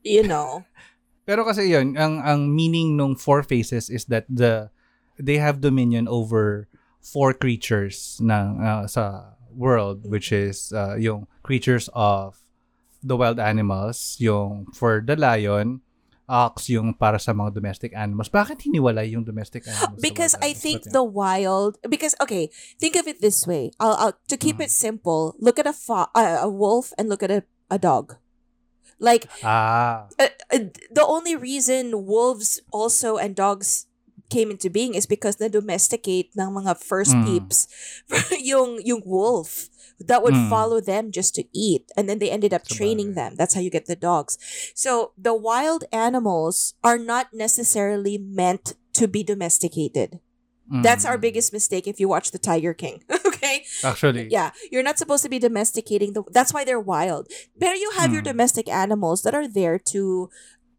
you know. [LAUGHS] Pero kasi yun, ang ang meaning ng four faces is that the they have dominion over four creatures ng uh, sa world which is uh, yung creatures of the wild animals, yung for the lion, ox yung para sa mga domestic animals. Bakit hiniwalay yung domestic animals? because I think the wild because okay, think of it this way. I'll, I'll to keep Mhm. it simple. Look at a fo- uh, a wolf and look at a, a dog. Like ah, uh, uh, the only reason wolves also and dogs came into being is because na domesticate ng mga first Mm. peeps [LAUGHS] yung yung wolf that would Mm. follow them just to eat and then they ended up training them that's how you get the dogs so the wild animals are not necessarily meant to be domesticated that's our mm. biggest mistake if you watch the tiger king [LAUGHS] okay Actually, yeah, you're not supposed to be domesticating the. That's why they're wild. But you have your Hmm. domestic animals that are there to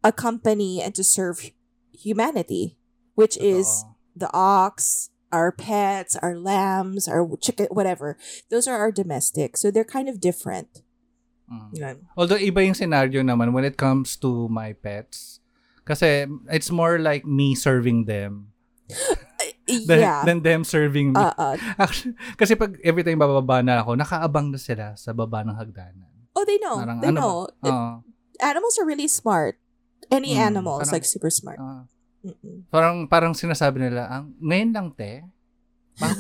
accompany and to serve humanity, which is totoo. the ox, our pets, our lambs, our chicken, whatever. Those are our domestic, so they're kind of different. Mm. Although iba yung scenario naman when it comes to my pets. Kasi it's more like me serving them. [GASPS] [LAUGHS] than, yeah. than them serving me. Uh, uh, [LAUGHS] Actually, kasi pag every time bababa na ako, nakaabang na sila sa baba ng hagdanan. oh, they know. Parang they ano know. Oo. Animals are really smart. Any Mm, animal is like super smart. Ah. Mm-mm. parang parang sinasabi nila, ang ngayon lang te,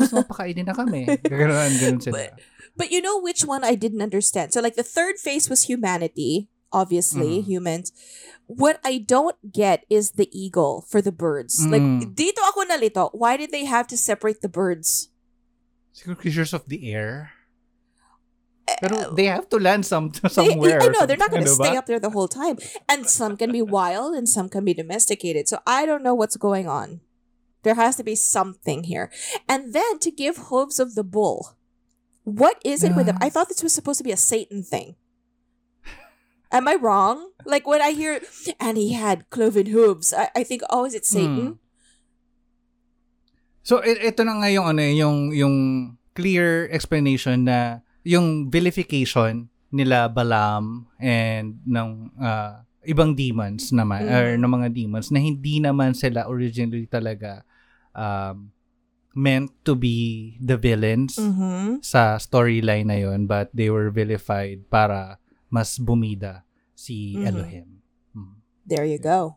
gusto mo pakainin na kami. [LAUGHS] Ganoon, ganun sila. But you know which one I didn't understand? So like the third phase was humanity, obviously, Mhm. humans. What I don't get is the eagle for the birds. Like Mm. dito ako nalito. Why did they have to separate the birds? Siguro creatures of the air. Pero they have to land some [LAUGHS] They- somewhere. I know they're not going to stay up there the whole time. And some can be wild and some can be domesticated. So I don't know what's going on. There has to be something here. And then to give hooves of the bull. What is it with them? I thought this was supposed to be a Satan thing. Am I wrong? Like when I hear and he had cloven hooves, I, I think, oh, is it Satan? So i- ito na nga yung ano eh, yung yung clear explanation na yung vilification nila Balaam and ng ah, ibang demons naman Mhm. or ng mga demons na hindi naman sila originally talaga um, meant to be the villains Mm-hmm. sa storyline na yon but they were vilified para mas bumida si Mhm. Elohim. Mm. There you go.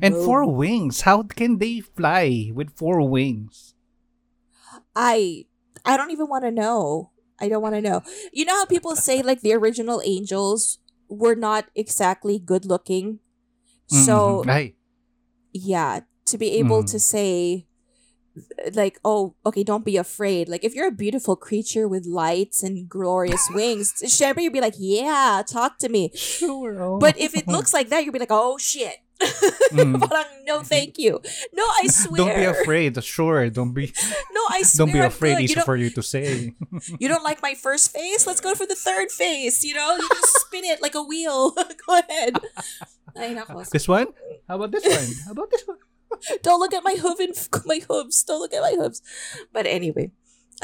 And Boom. four wings, how can they fly with four wings? I I don't even want to know. I don't want to know. You know how people say like the original angels were not exactly good looking. So Mhm. Ay, yeah, to be able Mm. to say like oh okay don't be afraid like if you're a beautiful creature with lights and glorious wings syempre you'd be like yeah talk to me sure. oh. but if it [LAUGHS] looks like that you'd be like oh shit Mm. [LAUGHS] Parang, no thank you no i swear [LAUGHS] don't be afraid. Sure, don't be [LAUGHS] no i swear don't be afraid. Easy for you to say. you don't like my first face? Let's go for the third face. You know, you just spin it like a wheel. go ahead. Ay, nako. this one? How about this one? How about this one? Don't look at my hoof and my hooves. Don't look at my hooves. But anyway,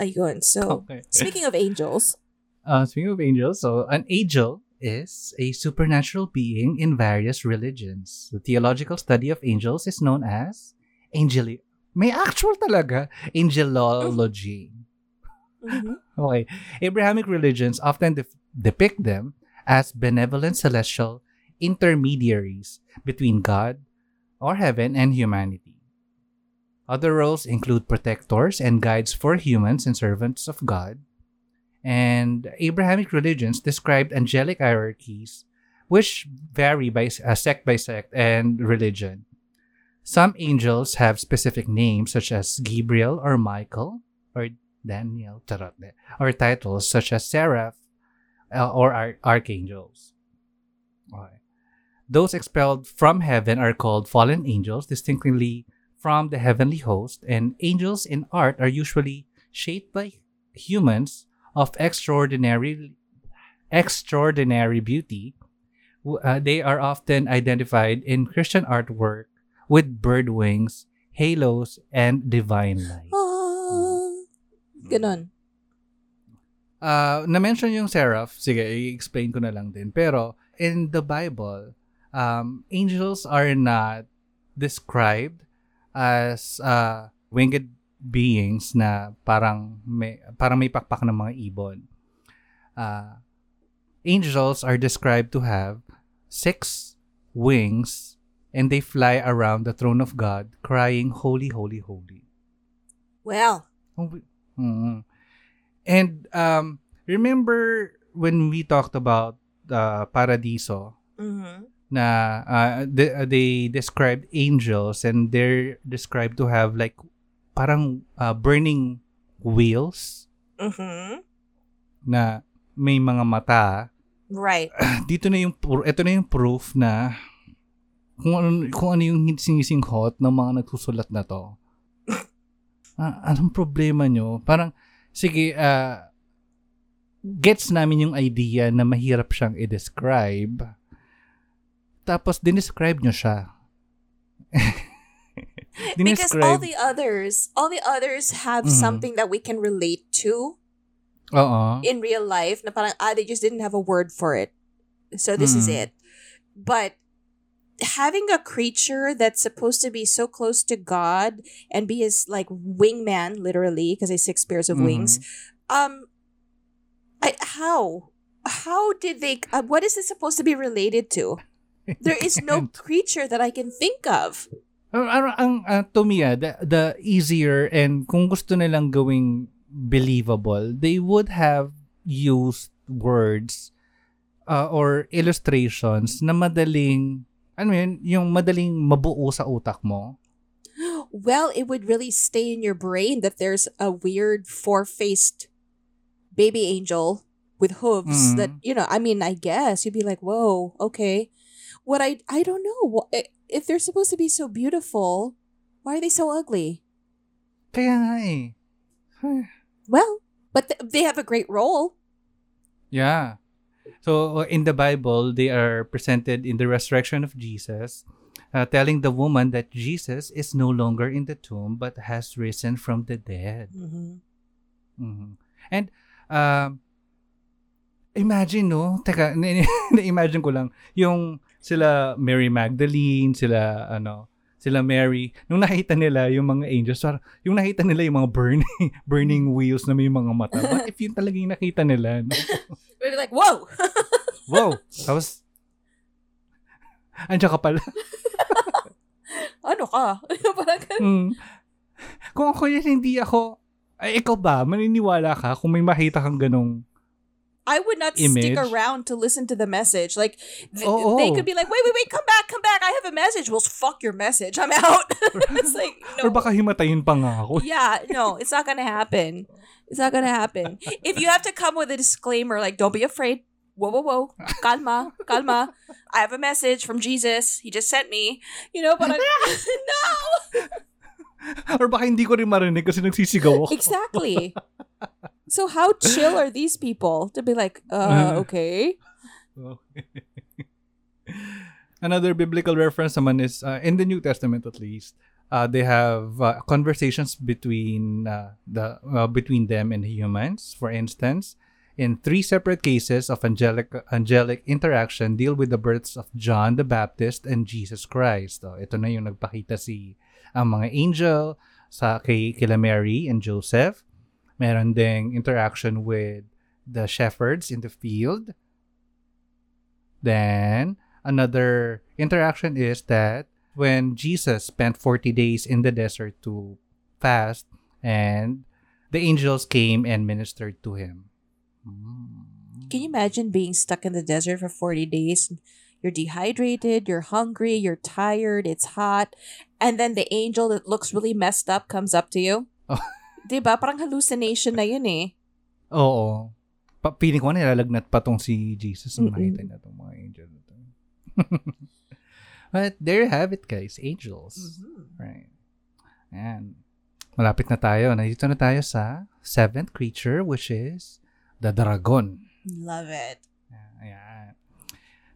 ayun. So, Okay. speaking of angels, Uh, speaking of angels, so an angel is a supernatural being in various religions. The theological study of angels is known as angeli. May actual talaga angelology. Mhm. [LAUGHS] Okay. Abrahamic religions often def- depict them as benevolent celestial intermediaries between God or heaven and humanity. Other roles include protectors and guides for humans and servants of God. And Abrahamic religions described angelic hierarchies, which vary by uh, sect by sect and religion. Some angels have specific names, such as Gabriel or Michael or Daniel, or titles such as Seraph uh, or ar- archangels. Okay. Those expelled from heaven are called fallen angels, distinctly from the heavenly host, and angels in art are usually shaped by humans of extraordinary extraordinary beauty. Uh, they are often identified in Christian artwork with bird wings, halos, and divine light. ah, ganon. Uh, na-mention yung seraph. Sige, i-explain ko na lang din. Pero, in the Bible, um, angels are not described as uh, winged beings na parang may, parang may pakpak ng mga ibon. Uh, angels are described to have six wings and they fly around the throne of God crying, Holy, Holy, Holy. Well, Oh, we- Mm. And um, remember when we talked about uh, Paradiso mhm. na uh, they, they described angels and they're described to have like parang uh, burning wheels Mhm. na may mga mata. Right. [CLEARS THROAT] Dito na yung ito na yung proof na kung ano, kung ano yung sinisinghot ng mga nagsusulat na to. [LAUGHS] Ah, anong problema nyo? Parang, sige, ah, gets namin yung idea na mahirap siyang i-describe. Tapos, dinescribe nyo siya. [LAUGHS] [LAUGHS] Because all the others, all the others have Mhm. something that we can relate to Oo. in real life. Na parang, ah, they just didn't have a word for it. So this is Mm. it. But having a creature that's supposed to be so close to God and be his like wingman, literally, because he's six pairs of wings. Um, I, how? How did they? Uh, what is this supposed to be related to? [LAUGHS] There is no creature that I can think of. Ang, ang, ah, to me, ah, the, the easier and kung gusto nilang gawing believable, they would have used words uh, or illustrations na madaling, ano yun, yung madaling mabuo sa utak mo. Well, it would really stay in your brain that there's a weird four-faced baby angel with hooves Mhm. that you know. I mean, I guess you'd be like, "Whoa, okay." What I I don't know. If they're supposed to be so beautiful, why are they so ugly? Kaya nga eh. [SIGHS] Well, but th- they have a great role. Yeah. So uh, in the Bible, they are presented in the resurrection of Jesus, uh, telling the woman that Jesus is no longer in the tomb but has risen from the dead. Mm-hmm. Mhm. And um imagine no, teka, na- [LAUGHS] na-imagine ko lang yung sila Mary Magdalene, sila ano, sila Mary, nung nakita nila yung mga angels, parang, yung nakita nila yung mga burning [LAUGHS] burning wheels na may mga mata. What if yun talaga yung nakita nila? no? [LAUGHS] We'd be like, "Whoa!" [LAUGHS] Wow! Tapos, andiyan ka pala. ano ka? Parang. Mm. Kung ako yan, hindi ako, ay, ikaw ba, maniniwala ka kung may makita kang ganong, I would not stick around to listen to the message. Like th- Oo. they oh. could be like, "Wait, wait, wait, come back, come back. I have a message." Well, fuck your message. I'm out. [LAUGHS] it's like [LAUGHS] or no. baka himatayin pa nga ako. yeah, no, it's not gonna happen. It's not gonna happen. If you have to come with a disclaimer, like, "Don't be afraid." Whoa, whoa, whoa. Calma, calma. I have a message from Jesus. He just sent me. You know, but I, [LAUGHS] no. Or baka hindi ko rin marinig kasi nagsisigaw ako. Exactly. So how [LAUGHS] chill are these people to be like, uh, okay. [LAUGHS] Another biblical reference naman is, uh, in the New Testament at least, uh, they have uh, conversations between uh, the uh, between them and humans. For instance, in three separate cases of angelic angelic interaction deal with the births of John the Baptist and Jesus Christ. So, ito na yung nagpakita si ang mga angel sa kay kila Mary and Joseph. Meron ding interaction with the shepherds in the field. Then another interaction is that when Jesus spent 40 days in the desert to fast and the angels came and ministered to him. Mm. Can you imagine being stuck in the desert for 40 days? You're dehydrated, you're hungry, you're tired, it's hot, and then the angel that looks really messed up comes up to you. Oh. [LAUGHS] Diba? Parang hallucination na yun eh. Oo. Pa feeling ko nilalagnat pa tong si Jesus nung nakita niya tong mga angel na to. [LAUGHS] But there you have it guys, angels. Right. Ayan. Malapit na tayo. Nandito na tayo sa seventh creature which is the dragon. Love it. Ayan.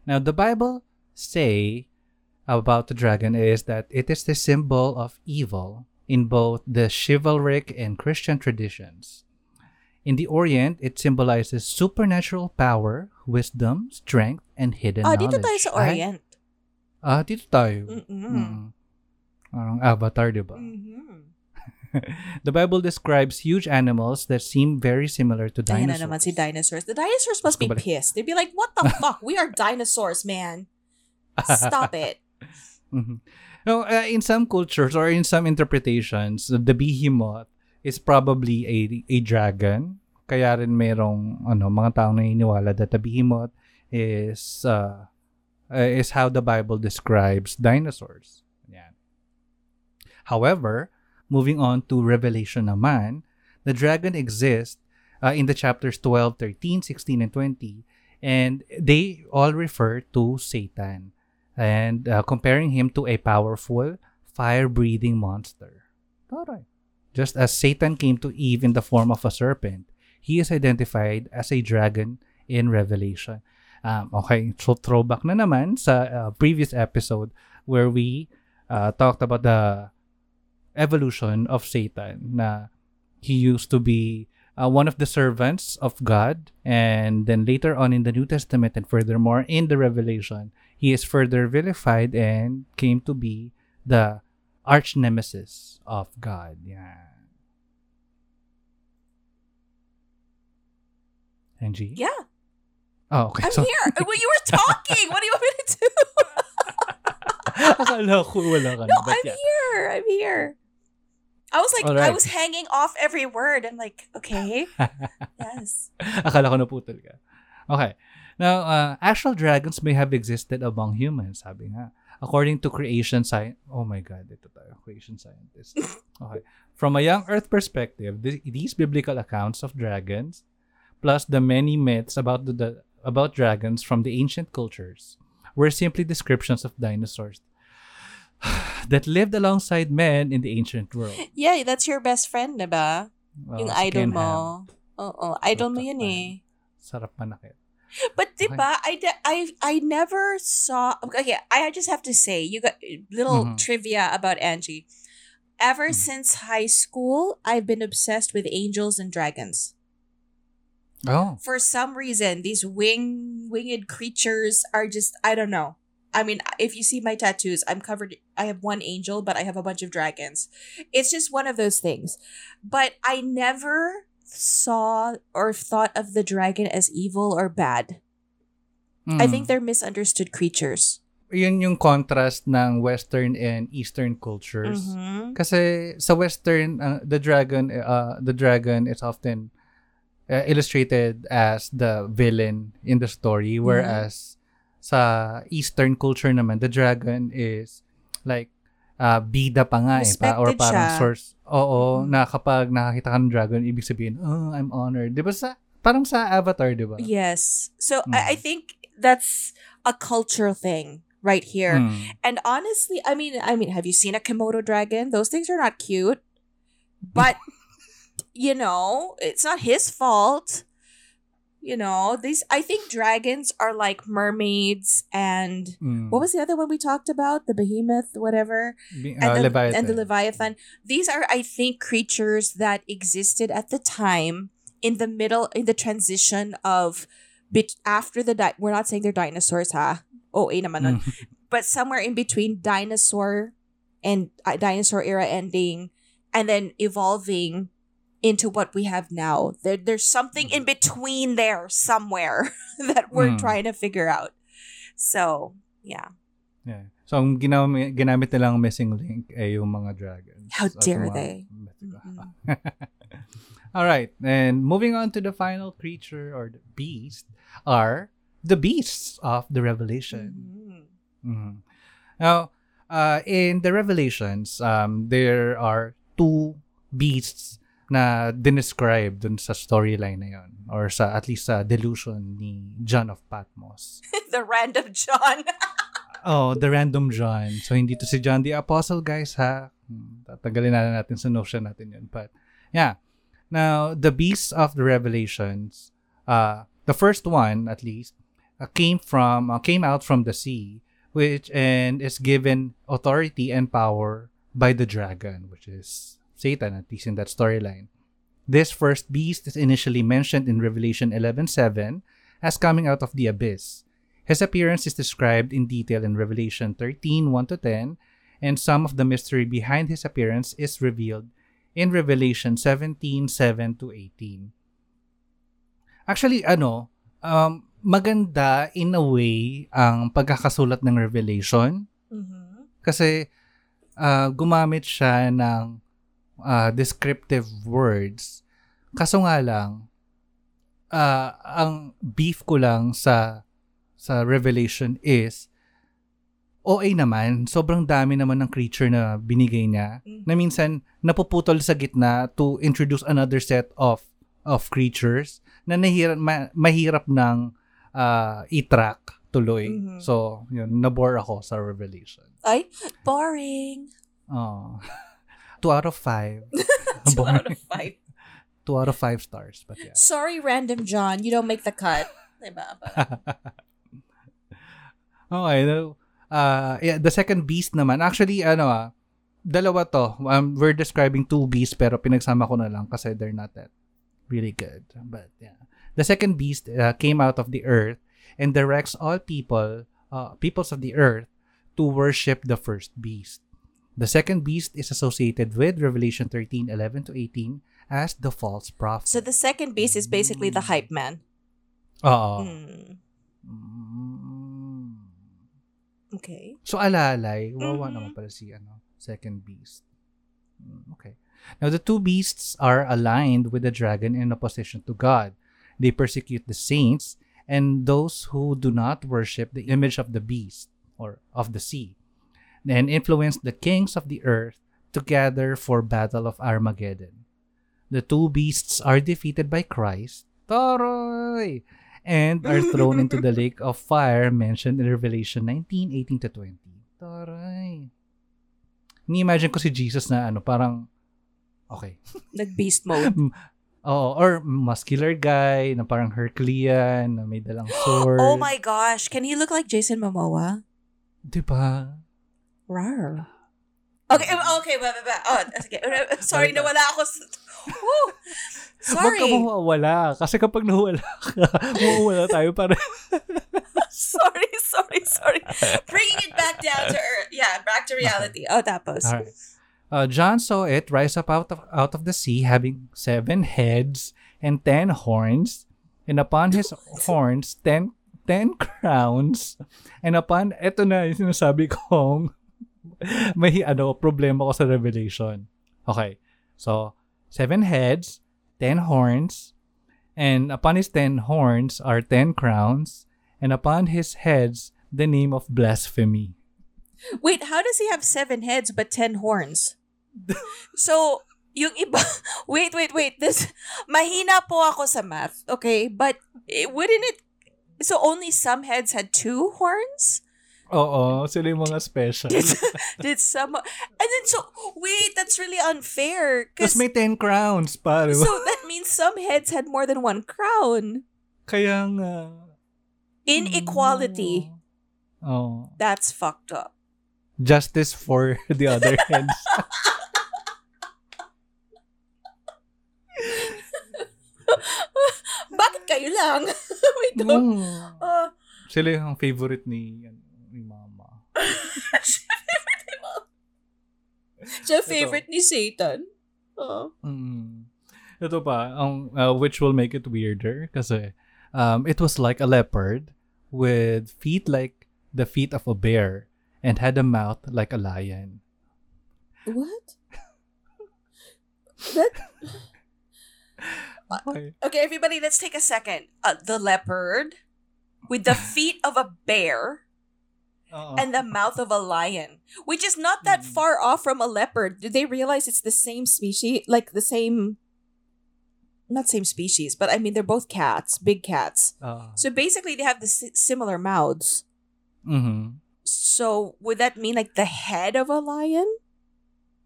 Now, the Bible say about the dragon is that it is the symbol of evil in both the chivalric and Christian traditions. In the Orient, it symbolizes supernatural power, wisdom, strength, and hidden Ah, knowledge. dito tayo sa Orient. ah, dito tayo. Mm-mm. Mm. Parang avatar, di ba? Mhm. [LAUGHS] The Bible describes huge animals that seem very similar to Ayan dinosaurs. na naman si dinosaurs. The dinosaurs must be pissed. They'd be like, what the [LAUGHS] fuck? We are dinosaurs, man. Stop it. [LAUGHS] Mhm. No, uh, in some cultures or in some interpretations, the behemoth is probably a a dragon. Kaya rin merong ano mga taong naniniwala that the behemoth is uh, uh, is how the Bible describes dinosaurs. Yan. However, moving on to Revelation naman, the dragon exists uh, in the chapters 12, 13, 16, and 20, and they all refer to Satan and uh, comparing him to a powerful, fire-breathing monster. Taray. Just as Satan came to Eve in the form of a serpent, he is identified as a dragon in Revelation. Um, okay, so throwback na naman sa uh, previous episode where we uh, talked about the evolution of Satan na he used to be uh, one of the servants of God. And then later on in the New Testament and furthermore in the Revelation, he is further vilified and came to be the arch nemesis of God. Yeah. Angie? Yeah, Oh, okay. I'm So, here. Well, you were talking. what do you want me to do? [LAUGHS] akala ko wala ka na, no, I'm yeah. here. I'm here. I was like, I was hanging off every word. I'm like, okay, yes. [LAUGHS] Akala ko naputol ka. Okay. Now, uh, actual dragons may have existed among humans, sabi nga. According to creation science, oh my God, ito tayo, creation scientist. [LAUGHS] Okay. From a young earth perspective, th- these biblical accounts of dragons, plus the many myths about the, the about dragons from the ancient cultures, were simply descriptions of dinosaurs [SIGHS] that lived alongside men in the ancient world. Yeah, that's your best friend, diba? Well, yung si idol Ken mo. Oo, idol mo yun eh. Sarap manakit. But diba, I, de- I, I never saw, okay, I just have to say, you got little Mhm. trivia about Angie. Ever Mhm. since high school, I've been obsessed with angels and dragons. Oh. For some reason, these wing winged creatures are just I don't know. I mean, if you see my tattoos, I'm covered. I have one angel, but I have a bunch of dragons. It's just one of those things. But I never saw or thought of the dragon as evil or bad. I think Mm. they're misunderstood creatures. yun yung contrast ng Western and Eastern cultures. Mhm. Kasi sa Western, uh, the dragon, uh, the dragon is often uh, illustrated as the villain in the story, Mm-hmm. Sa Eastern culture naman, the dragon is like uh, bida pa nga eh, pa, or parang siya. source. Oo, Mhm. na kapag nakakita ka ng dragon, ibig sabihin, oh, I'm honored. Di ba sa, parang sa Avatar, di ba? Yes. So I, I Mm. think that's a cultural thing right here. Mm. And honestly, I mean, I mean, have you seen a Komodo dragon? Those things are not cute. But [LAUGHS] you know, it's not his fault. You know, these I think dragons are like mermaids and Mm. what was the other one we talked about? The behemoth, whatever. Be- And, uh, the, Leviathan. and the Leviathan. These are, I think, creatures that existed at the time in the middle, in the transition of bit after the di- we're not saying they're dinosaurs, ha? Oh, eh naman nun. But somewhere in between dinosaur and uh, dinosaur era ending and then evolving into what we have now. There, there's something in between there somewhere [LAUGHS] that we're Mm. trying to figure out. So, yeah. Yeah. So, ang ginamit, ginamit nilang missing link ay yung mga dragons. How dare mga they? Mm-mm. [LAUGHS] All right. And moving on to the final creature or the beast are the beasts of the Revelation. Mhm. Mhm. Now, uh, in the Revelations, um, there are two beasts na dinescribe dun sa storyline na yon or sa at least sa delusion ni John of Patmos. [LAUGHS] the random John. [LAUGHS] Oh, the random John. So, hindi to si John the Apostle, guys, ha? Tatagalin na natin sa notion natin yun. But, yeah. Now, the beasts of the Revelations, uh, the first one, at least, uh, came from, uh, came out from the sea, which, and is given authority and power by the dragon, which is Satan, at least in that storyline. This first beast is initially mentioned in Revelation 11:7 as coming out of the abyss. His appearance is described in detail in Revelation 13 1 to 10, and some of the mystery behind his appearance is revealed in Revelation 17 7 to 18. Actually, ano, um, maganda in a way ang pagkakasulat ng Revelation Mhm. kasi ah, gumamit siya ng ah, descriptive words. Kaso nga lang, ah, ang beef ko lang sa sa Revelation is OA naman, sobrang dami naman ng creature na binigay niya Mhm. na minsan napuputol sa gitna to introduce another set of of creatures na nahirap ma- mahirap ng ah, i-track tuloy. Mhm. So, yun, nabore ako sa Revelation. Ay, boring. Oh. [LAUGHS] Two out of five. [LAUGHS] Two out of five. [LAUGHS] Two out of five stars. But yeah. Sorry, random John. You don't make the cut. [LAUGHS] Diba? But- okay. No, uh, yeah, the second beast naman. Actually, ano ah, dalawa to. Um, we're describing two beasts pero pinagsama ko na lang kasi they're not that really good. But yeah, the second beast uh, came out of the earth and directs all people, uh, peoples of the earth, to worship the first beast. The second beast is associated with Revelation 13, 11 to 18 as the false prophet. So the second beast is basically the hype man. Oo. Hmm. Mm. Okay. So alalay, wawa Mhm. naman pala si ano, second beast. Mm, Okay. Now the two beasts are aligned with the dragon in opposition to God. They persecute the saints and those who do not worship the image of the beast or of the sea, and influence the kings of the earth to gather for battle of Armageddon. The two beasts are defeated by Christ, Toroy, and are thrown into the lake of fire mentioned in Revelation 19, 18 to 20. Taray. Ni-imagine ko si Jesus na ano, parang, okay. [LAUGHS] Nag-beast mode. [LAUGHS] Oo, or muscular guy, na parang Herculean, na may dalang [GASPS] oh sword. oh my gosh. Can he look like Jason Momoa? Diba? Rar. Okay, uh, okay, ba, ba, ba. Oh, sige. [LAUGHS] Sorry, nawala ako. sa- Woo! Huwag ka Sorry. mawawala. Kasi kapag nawala ka, [LAUGHS] mawawala tayo para. [LAUGHS] sorry, sorry, sorry. Bringing it back down to earth. Yeah, back to reality. Oh, tapos. Alright. Uh, John saw it rise up out of, out of the sea, having seven heads and ten horns, and upon his horns, ten, ten crowns, and upon, eto na yung sinasabi kong [LAUGHS] may ano, problema ko sa Revelation. Okay. So, seven heads, ten horns, and upon his ten horns are ten crowns, and upon his heads, the name of blasphemy. Wait, how does he have seven heads but ten horns? [LAUGHS] so, yung iba, [LAUGHS] wait, wait, wait. This, mahina po ako sa math, okay? But, eh, wouldn't it, so only some heads had two horns? Oo, sila yung mga special. [LAUGHS] Did some, and then so, wait, that's really unfair. Tapos may 10 crowns pa, di ba? so that means some heads had more than one crown. Kaya nga. Inequality. Oh. That's fucked up. Justice for [LAUGHS] the other heads. [LAUGHS] Bakit kayo lang? Wait, no. Mm. Uh, Sila yung favorite ni, ano, ni mama. [LAUGHS] siya favorite ni Satan. Uh, Mm. Ito pa, ang, uh, which will make it weirder kasi um, it was like a leopard with feet like the feet of a bear and had a mouth like a lion. what? that [LAUGHS] Okay. Okay, everybody, let's take a second. Uh, the leopard with the [LAUGHS] feet of a bear Oo. and the mouth of a lion, which is not that Mm. far off from a leopard. Do they realize it's the same species? Like the same, not same species, but I mean, they're both cats, big cats. Ah. So basically, they have the si- similar mouths. Mhm. So would that mean like the head of a lion?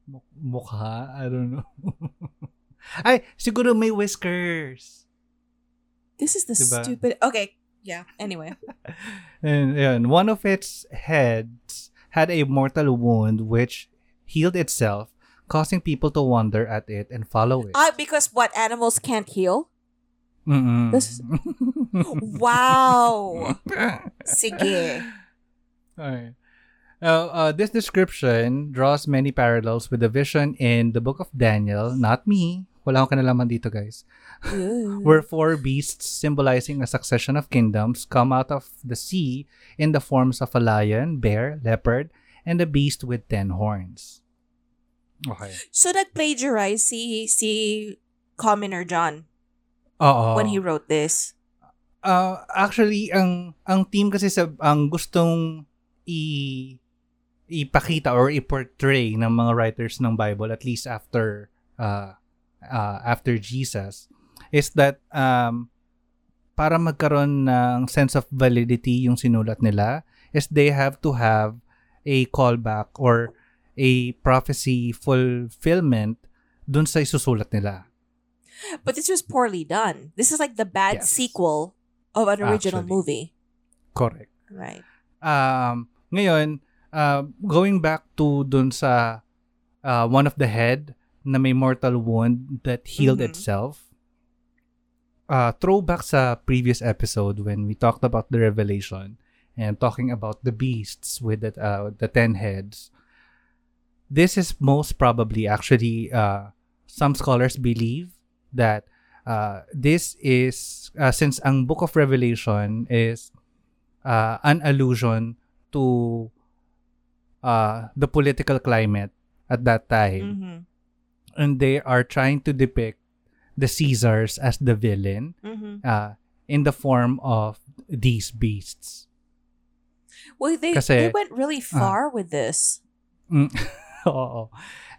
Mu- Mukha? I don't know. [LAUGHS] Ay, siguro may whiskers. This is the Diba? stupid. Okay, yeah. Anyway, [LAUGHS] And, and one of its heads had a mortal wound which healed itself, causing people to wonder at it and follow it. ah, because what animals can't heal? Mm-mm. This- [LAUGHS] Wow. [LAUGHS] Sige. Alright. Uh, uh, this description draws many parallels with the vision in the book of Daniel. Not me. Wala akong kanalaman dito, guys. where four beasts symbolizing a succession of kingdoms come out of the sea in the forms of a lion, bear, leopard, and a beast with ten horns. Okay. So nag-plagiarize si si Commoner John Oo. when he wrote this. Uh, actually, ang ang team kasi sa ang gustong i ipakita or i-portray ng mga writers ng Bible at least after uh, uh, after Jesus is that um, para magkaroon ng sense of validity yung sinulat nila is they have to have a callback or a prophecy fulfillment dun sa isusulat nila. But this was poorly done. This is like the bad Yes. sequel of an original Actually. movie. Correct. Right. Um, ngayon, uh, going back to dun sa uh, one of the head na may mortal wound that healed Mhm. itself, uh, throwback sa previous episode when we talked about the revelation and talking about the beasts with the, uh, the ten heads. This is most probably actually uh, some scholars believe that uh, this is uh, since ang book of Revelation is uh, an allusion to uh, the political climate at that time Mm-hmm. And they are trying to depict the Caesars as the villain Mm-hmm. uh, in the form of these beasts. Well, they, Kasi- they went really far with this. Mm. [LAUGHS] Oo.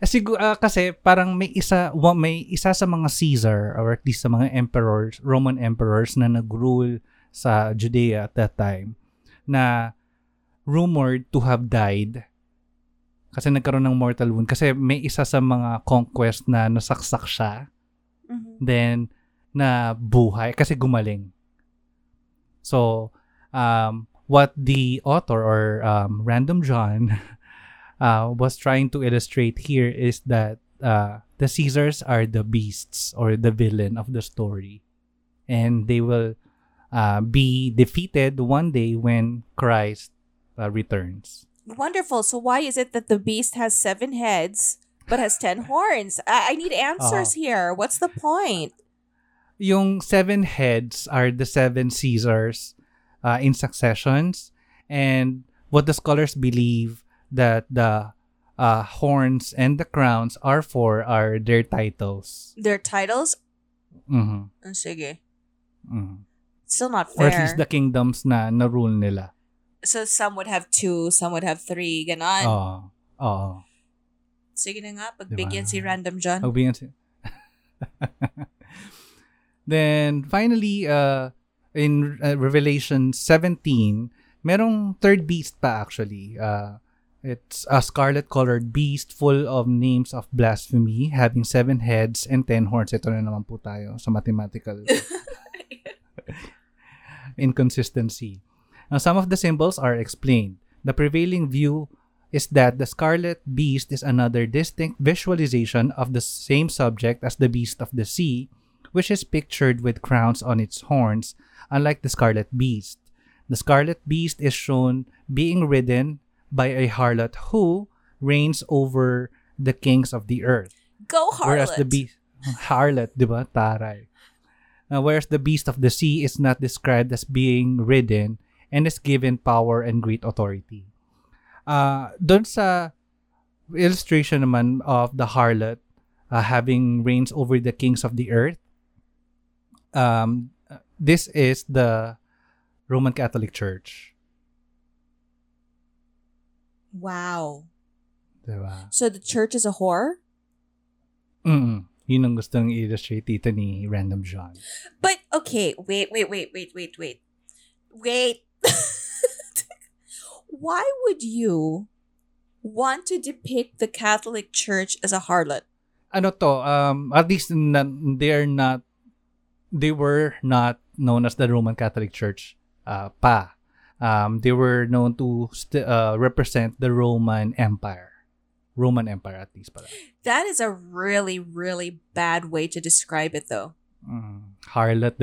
Siguro kasi parang may isa wa- may isa sa mga Caesar or at least sa mga emperors, Roman emperors na nag-rule sa Judea at that time na rumored to have died kasi nagkaroon ng mortal wound kasi may isa sa mga conquest na nasaksak siya Mm-hmm. then na buhay kasi gumaling. So, um, what the author or um, Random John [LAUGHS] uh, was trying to illustrate here is that uh, the Caesars are the beasts or the villain of the story, and they will uh, be defeated one day when Christ uh, returns. Wonderful. So why is it that the beast has seven heads but has ten [LAUGHS] horns? I, I need answers here. What's the point? yung seven heads are the seven Caesars uh, in successions, and what the scholars believe that the uh, horns and the crowns are for are their titles. Their titles? Mhm. Oh, sige. Mhm. Still not Or fair. at least the kingdoms na na-rule nila. So some would have two, some would have three. Ganon. Oo. Oo. Sige na nga, Diba? si Random John. Pagbigyan si- [LAUGHS] Then finally uh in uh, Revelation 17, merong third beast pa actually. Uh it's a scarlet colored beast full of names of blasphemy, having seven heads and ten horns. Ito na naman po tayo sa mathematical [LAUGHS] [LAUGHS] inconsistency. Now, some of the symbols are explained. The prevailing view is that the scarlet beast is another distinct visualization of the same subject as the beast of the sea, which is pictured with crowns on its horns, unlike the scarlet beast. The scarlet beast is shown being ridden by a harlot who reigns over the kings of the earth. Go harlot. Whereas the beast, harlot, di ba? Taray. Uh, whereas the beast of the sea is not described as being ridden and is given power and great authority. Uh, doon sa illustration naman of the harlot uh, having reigns over the kings of the earth, um, this is the Roman Catholic Church. Wow. Diba? So the church is a whore? Mm Yun ang gustong illustrate dito ni Random John. But okay, wait, wait, wait, wait, wait, wait. Wait. [LAUGHS] Why would you want to depict the Catholic Church as a harlot? ano to, um, at least they're not, they were not known as the Roman Catholic Church uh, pa. Um, they were known to st- uh, represent the Roman Empire. Roman Empire at least pala. That is a really, really bad way to describe it though. Mm. Harlot,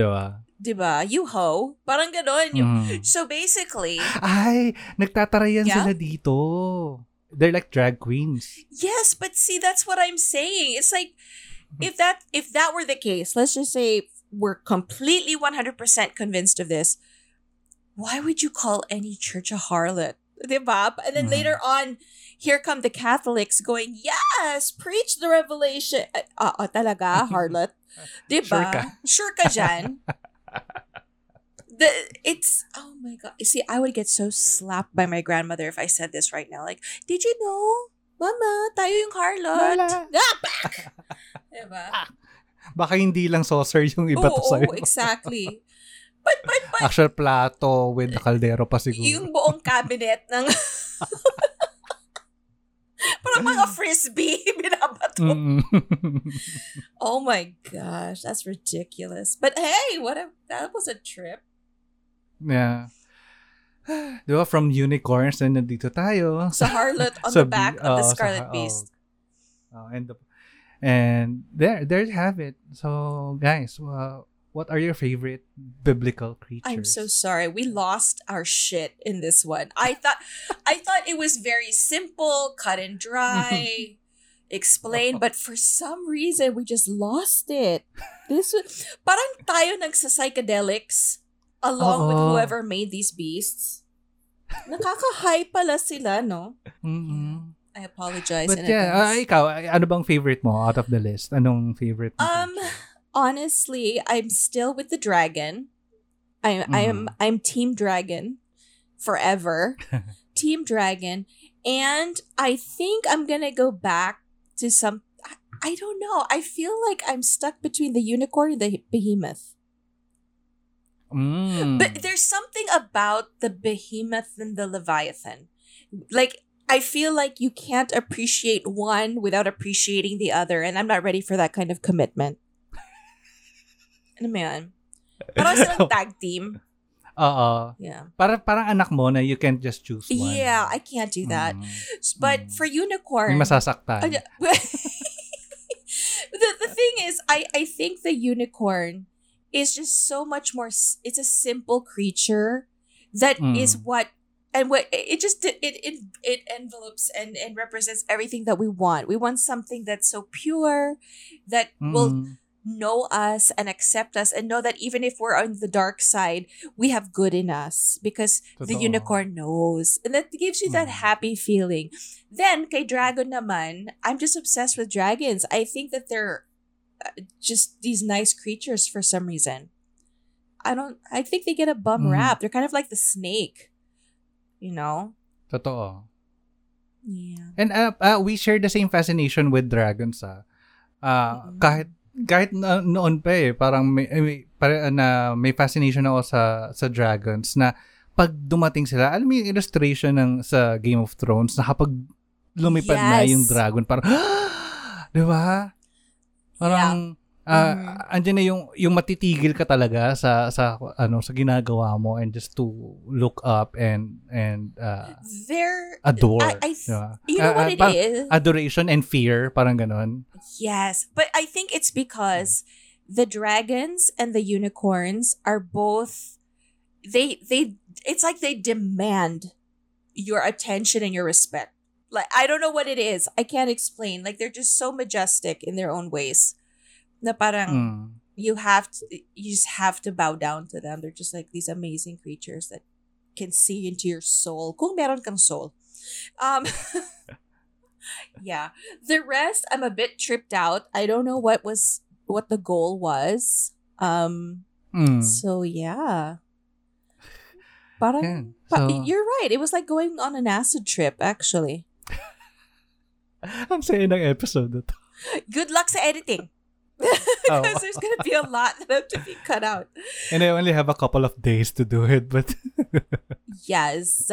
di ba? Diba? You ho. Parang ganon. Yung, Mm. So basically, Ay, nagtatarayan Yeah? sila dito. They're like drag queens. yes, but see, that's what I'm saying. It's like, if that if that were the case, let's just say we're completely 100% convinced of this, why would you call any church a harlot? Diba? And then Mhm. later on, here come the Catholics going, yes, preach the revelation. Ah, uh, talaga, [LAUGHS] harlot. Diba? Sure ka. Sure ka dyan. [LAUGHS] the it's oh my god. You see, I would get so slapped by my grandmother if I said this right now. Like, did you know? Mama, tayo yung harlot. [LAUGHS] Ah, pak! diba? Baka hindi lang saucer yung iba to Oo, sa'yo. oo, exactly. But, but, but, Actual plato with the kaldero pa siguro. yung buong cabinet ng... [LAUGHS] Parang mga [LAUGHS] frisbee, [LAUGHS] binabato. [LAUGHS] Oh my gosh, that's ridiculous. But hey, what a, that was a trip. Yeah. [SIGHS] Di ba, from unicorns na nandito tayo. Sa harlot on Sa the back of the oo, sa Scarlet Beast. oo. Oh, and the, and there there you have it. So guys, uh, what are your favorite biblical creatures? I'm so sorry. We lost our shit in this one. I thought I thought it was very simple, cut and dry, [LAUGHS] explain, but for some reason we just lost it. This was, parang tayo nagsa psychedelics along with whoever made these beasts. Nakaka-high pala sila, no? Mm-mm. I apologize But yeah, uh, ikaw, ano bang favorite mo out of the list? Anong favorite? Um, honestly, I'm still with the dragon. I'm I'm Mhm. I'm Team Dragon forever. [LAUGHS] Team Dragon, and I think I'm gonna go back to some. I- I don't know. I feel like I'm stuck between the unicorn and the behemoth. Mm. But there's something about the behemoth and the leviathan. Like I feel like you can't appreciate one without appreciating the other, and I'm not ready for that kind of commitment. Ano mo yan? [LAUGHS] Parang silang tag team. Oo. Yeah. Para, parang anak mo na you can't just choose one. Yeah, I can't do that. Mm. But Mm. for unicorn, May masasaktan. Yeah. [LAUGHS] the, the thing is, I, I think the unicorn is just so much more, it's a simple creature that is Mm. what, and what it just, it, it, it envelopes and, and represents everything that we want. We want something that's so pure that will Mm. Know us and accept us and know that even if we're on the dark side, we have good in us because the unicorn knows. And that gives you that Mm. happy feeling. Then, kay Dragon naman, I'm just obsessed with dragons. I think that they're uh, just these nice creatures for some reason. I don't, I think they get a bum Mm. rap. They're kind of like the snake, you know? Totoo. Yeah. And uh, uh, we share the same fascination with dragons ah. Ah, Mm. kahit kahit na, noon pa eh, parang may, may pare, na may fascination ako sa sa dragons na pag dumating sila, alam mo yung illustration ng sa Game of Thrones na kapag lumipad na Yes. yung dragon, parang, [GASPS] di ba? Parang, Mhm. andyan na yung, yung matitigil ka talaga sa, sa, ano, sa ginagawa mo and just to look up and, and, uh, They're, adore. I, I diba? you know Ah, what it parang is? Adoration and fear, parang ganon. Yes, but I think it's because the dragons and the unicorns are both they they it's like they demand your attention and your respect. Like I don't know what it is. I can't explain. Like they're just so majestic in their own ways. Na parang Mm. you have to you just have to bow down to them. They're just like these amazing creatures that can see into your soul. Kung meron kang soul. Um [LAUGHS] Yeah. The rest I'm a bit tripped out. I don't know what was what the goal was. Um Mm. so yeah. Parang Yan. pa- you're right. It was like going on an acid trip actually. [LAUGHS] Ang saya ng episode na to. Good luck sa editing. [LAUGHS] Oh. Because there's gonna be a lot that have to be cut out. And I only have a couple of days to do it, but [LAUGHS] Yes.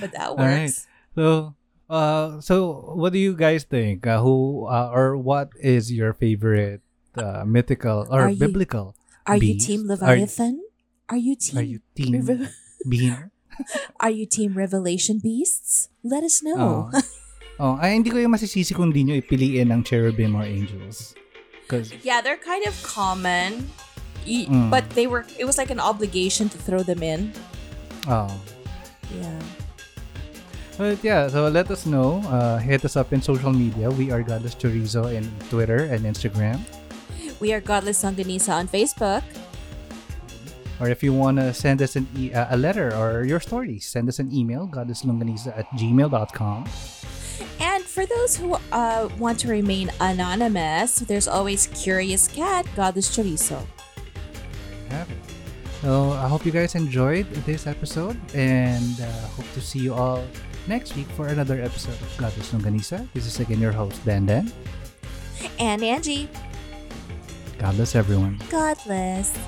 But that All right. works. so uh so what do you guys think? Uh, who uh, or what is your favorite uh, mythical or Are you- biblical? Are you team Are- Leviathan? Are, you team Are you team [LAUGHS] being? Are you team Revelation Beasts? Let us know. Oh. oh, ay hindi ko yung masisisi kung di nyo ipiliin ang cherubim or angels. Cause Yeah, they're kind of common. Mm. But they were it was like an obligation to throw them in. oh. Yeah. But yeah, so let us know. Uh, hit us up in social media. We are Godless Chorizo in Twitter and Instagram. We are Godless Sanganisa on Facebook. Or if you want to send us an e- uh, a letter or your stories, send us an email, godlesslongganisa at gmail.com. For those who uh, want to remain anonymous, there's always Curious Cat, Godless Chorizo. Have. So I hope you guys enjoyed this episode and uh, hope to see you all next week for another episode of Godless Longganisa. This is again your host, Dan Dan. And Angie, God bless everyone. Godless.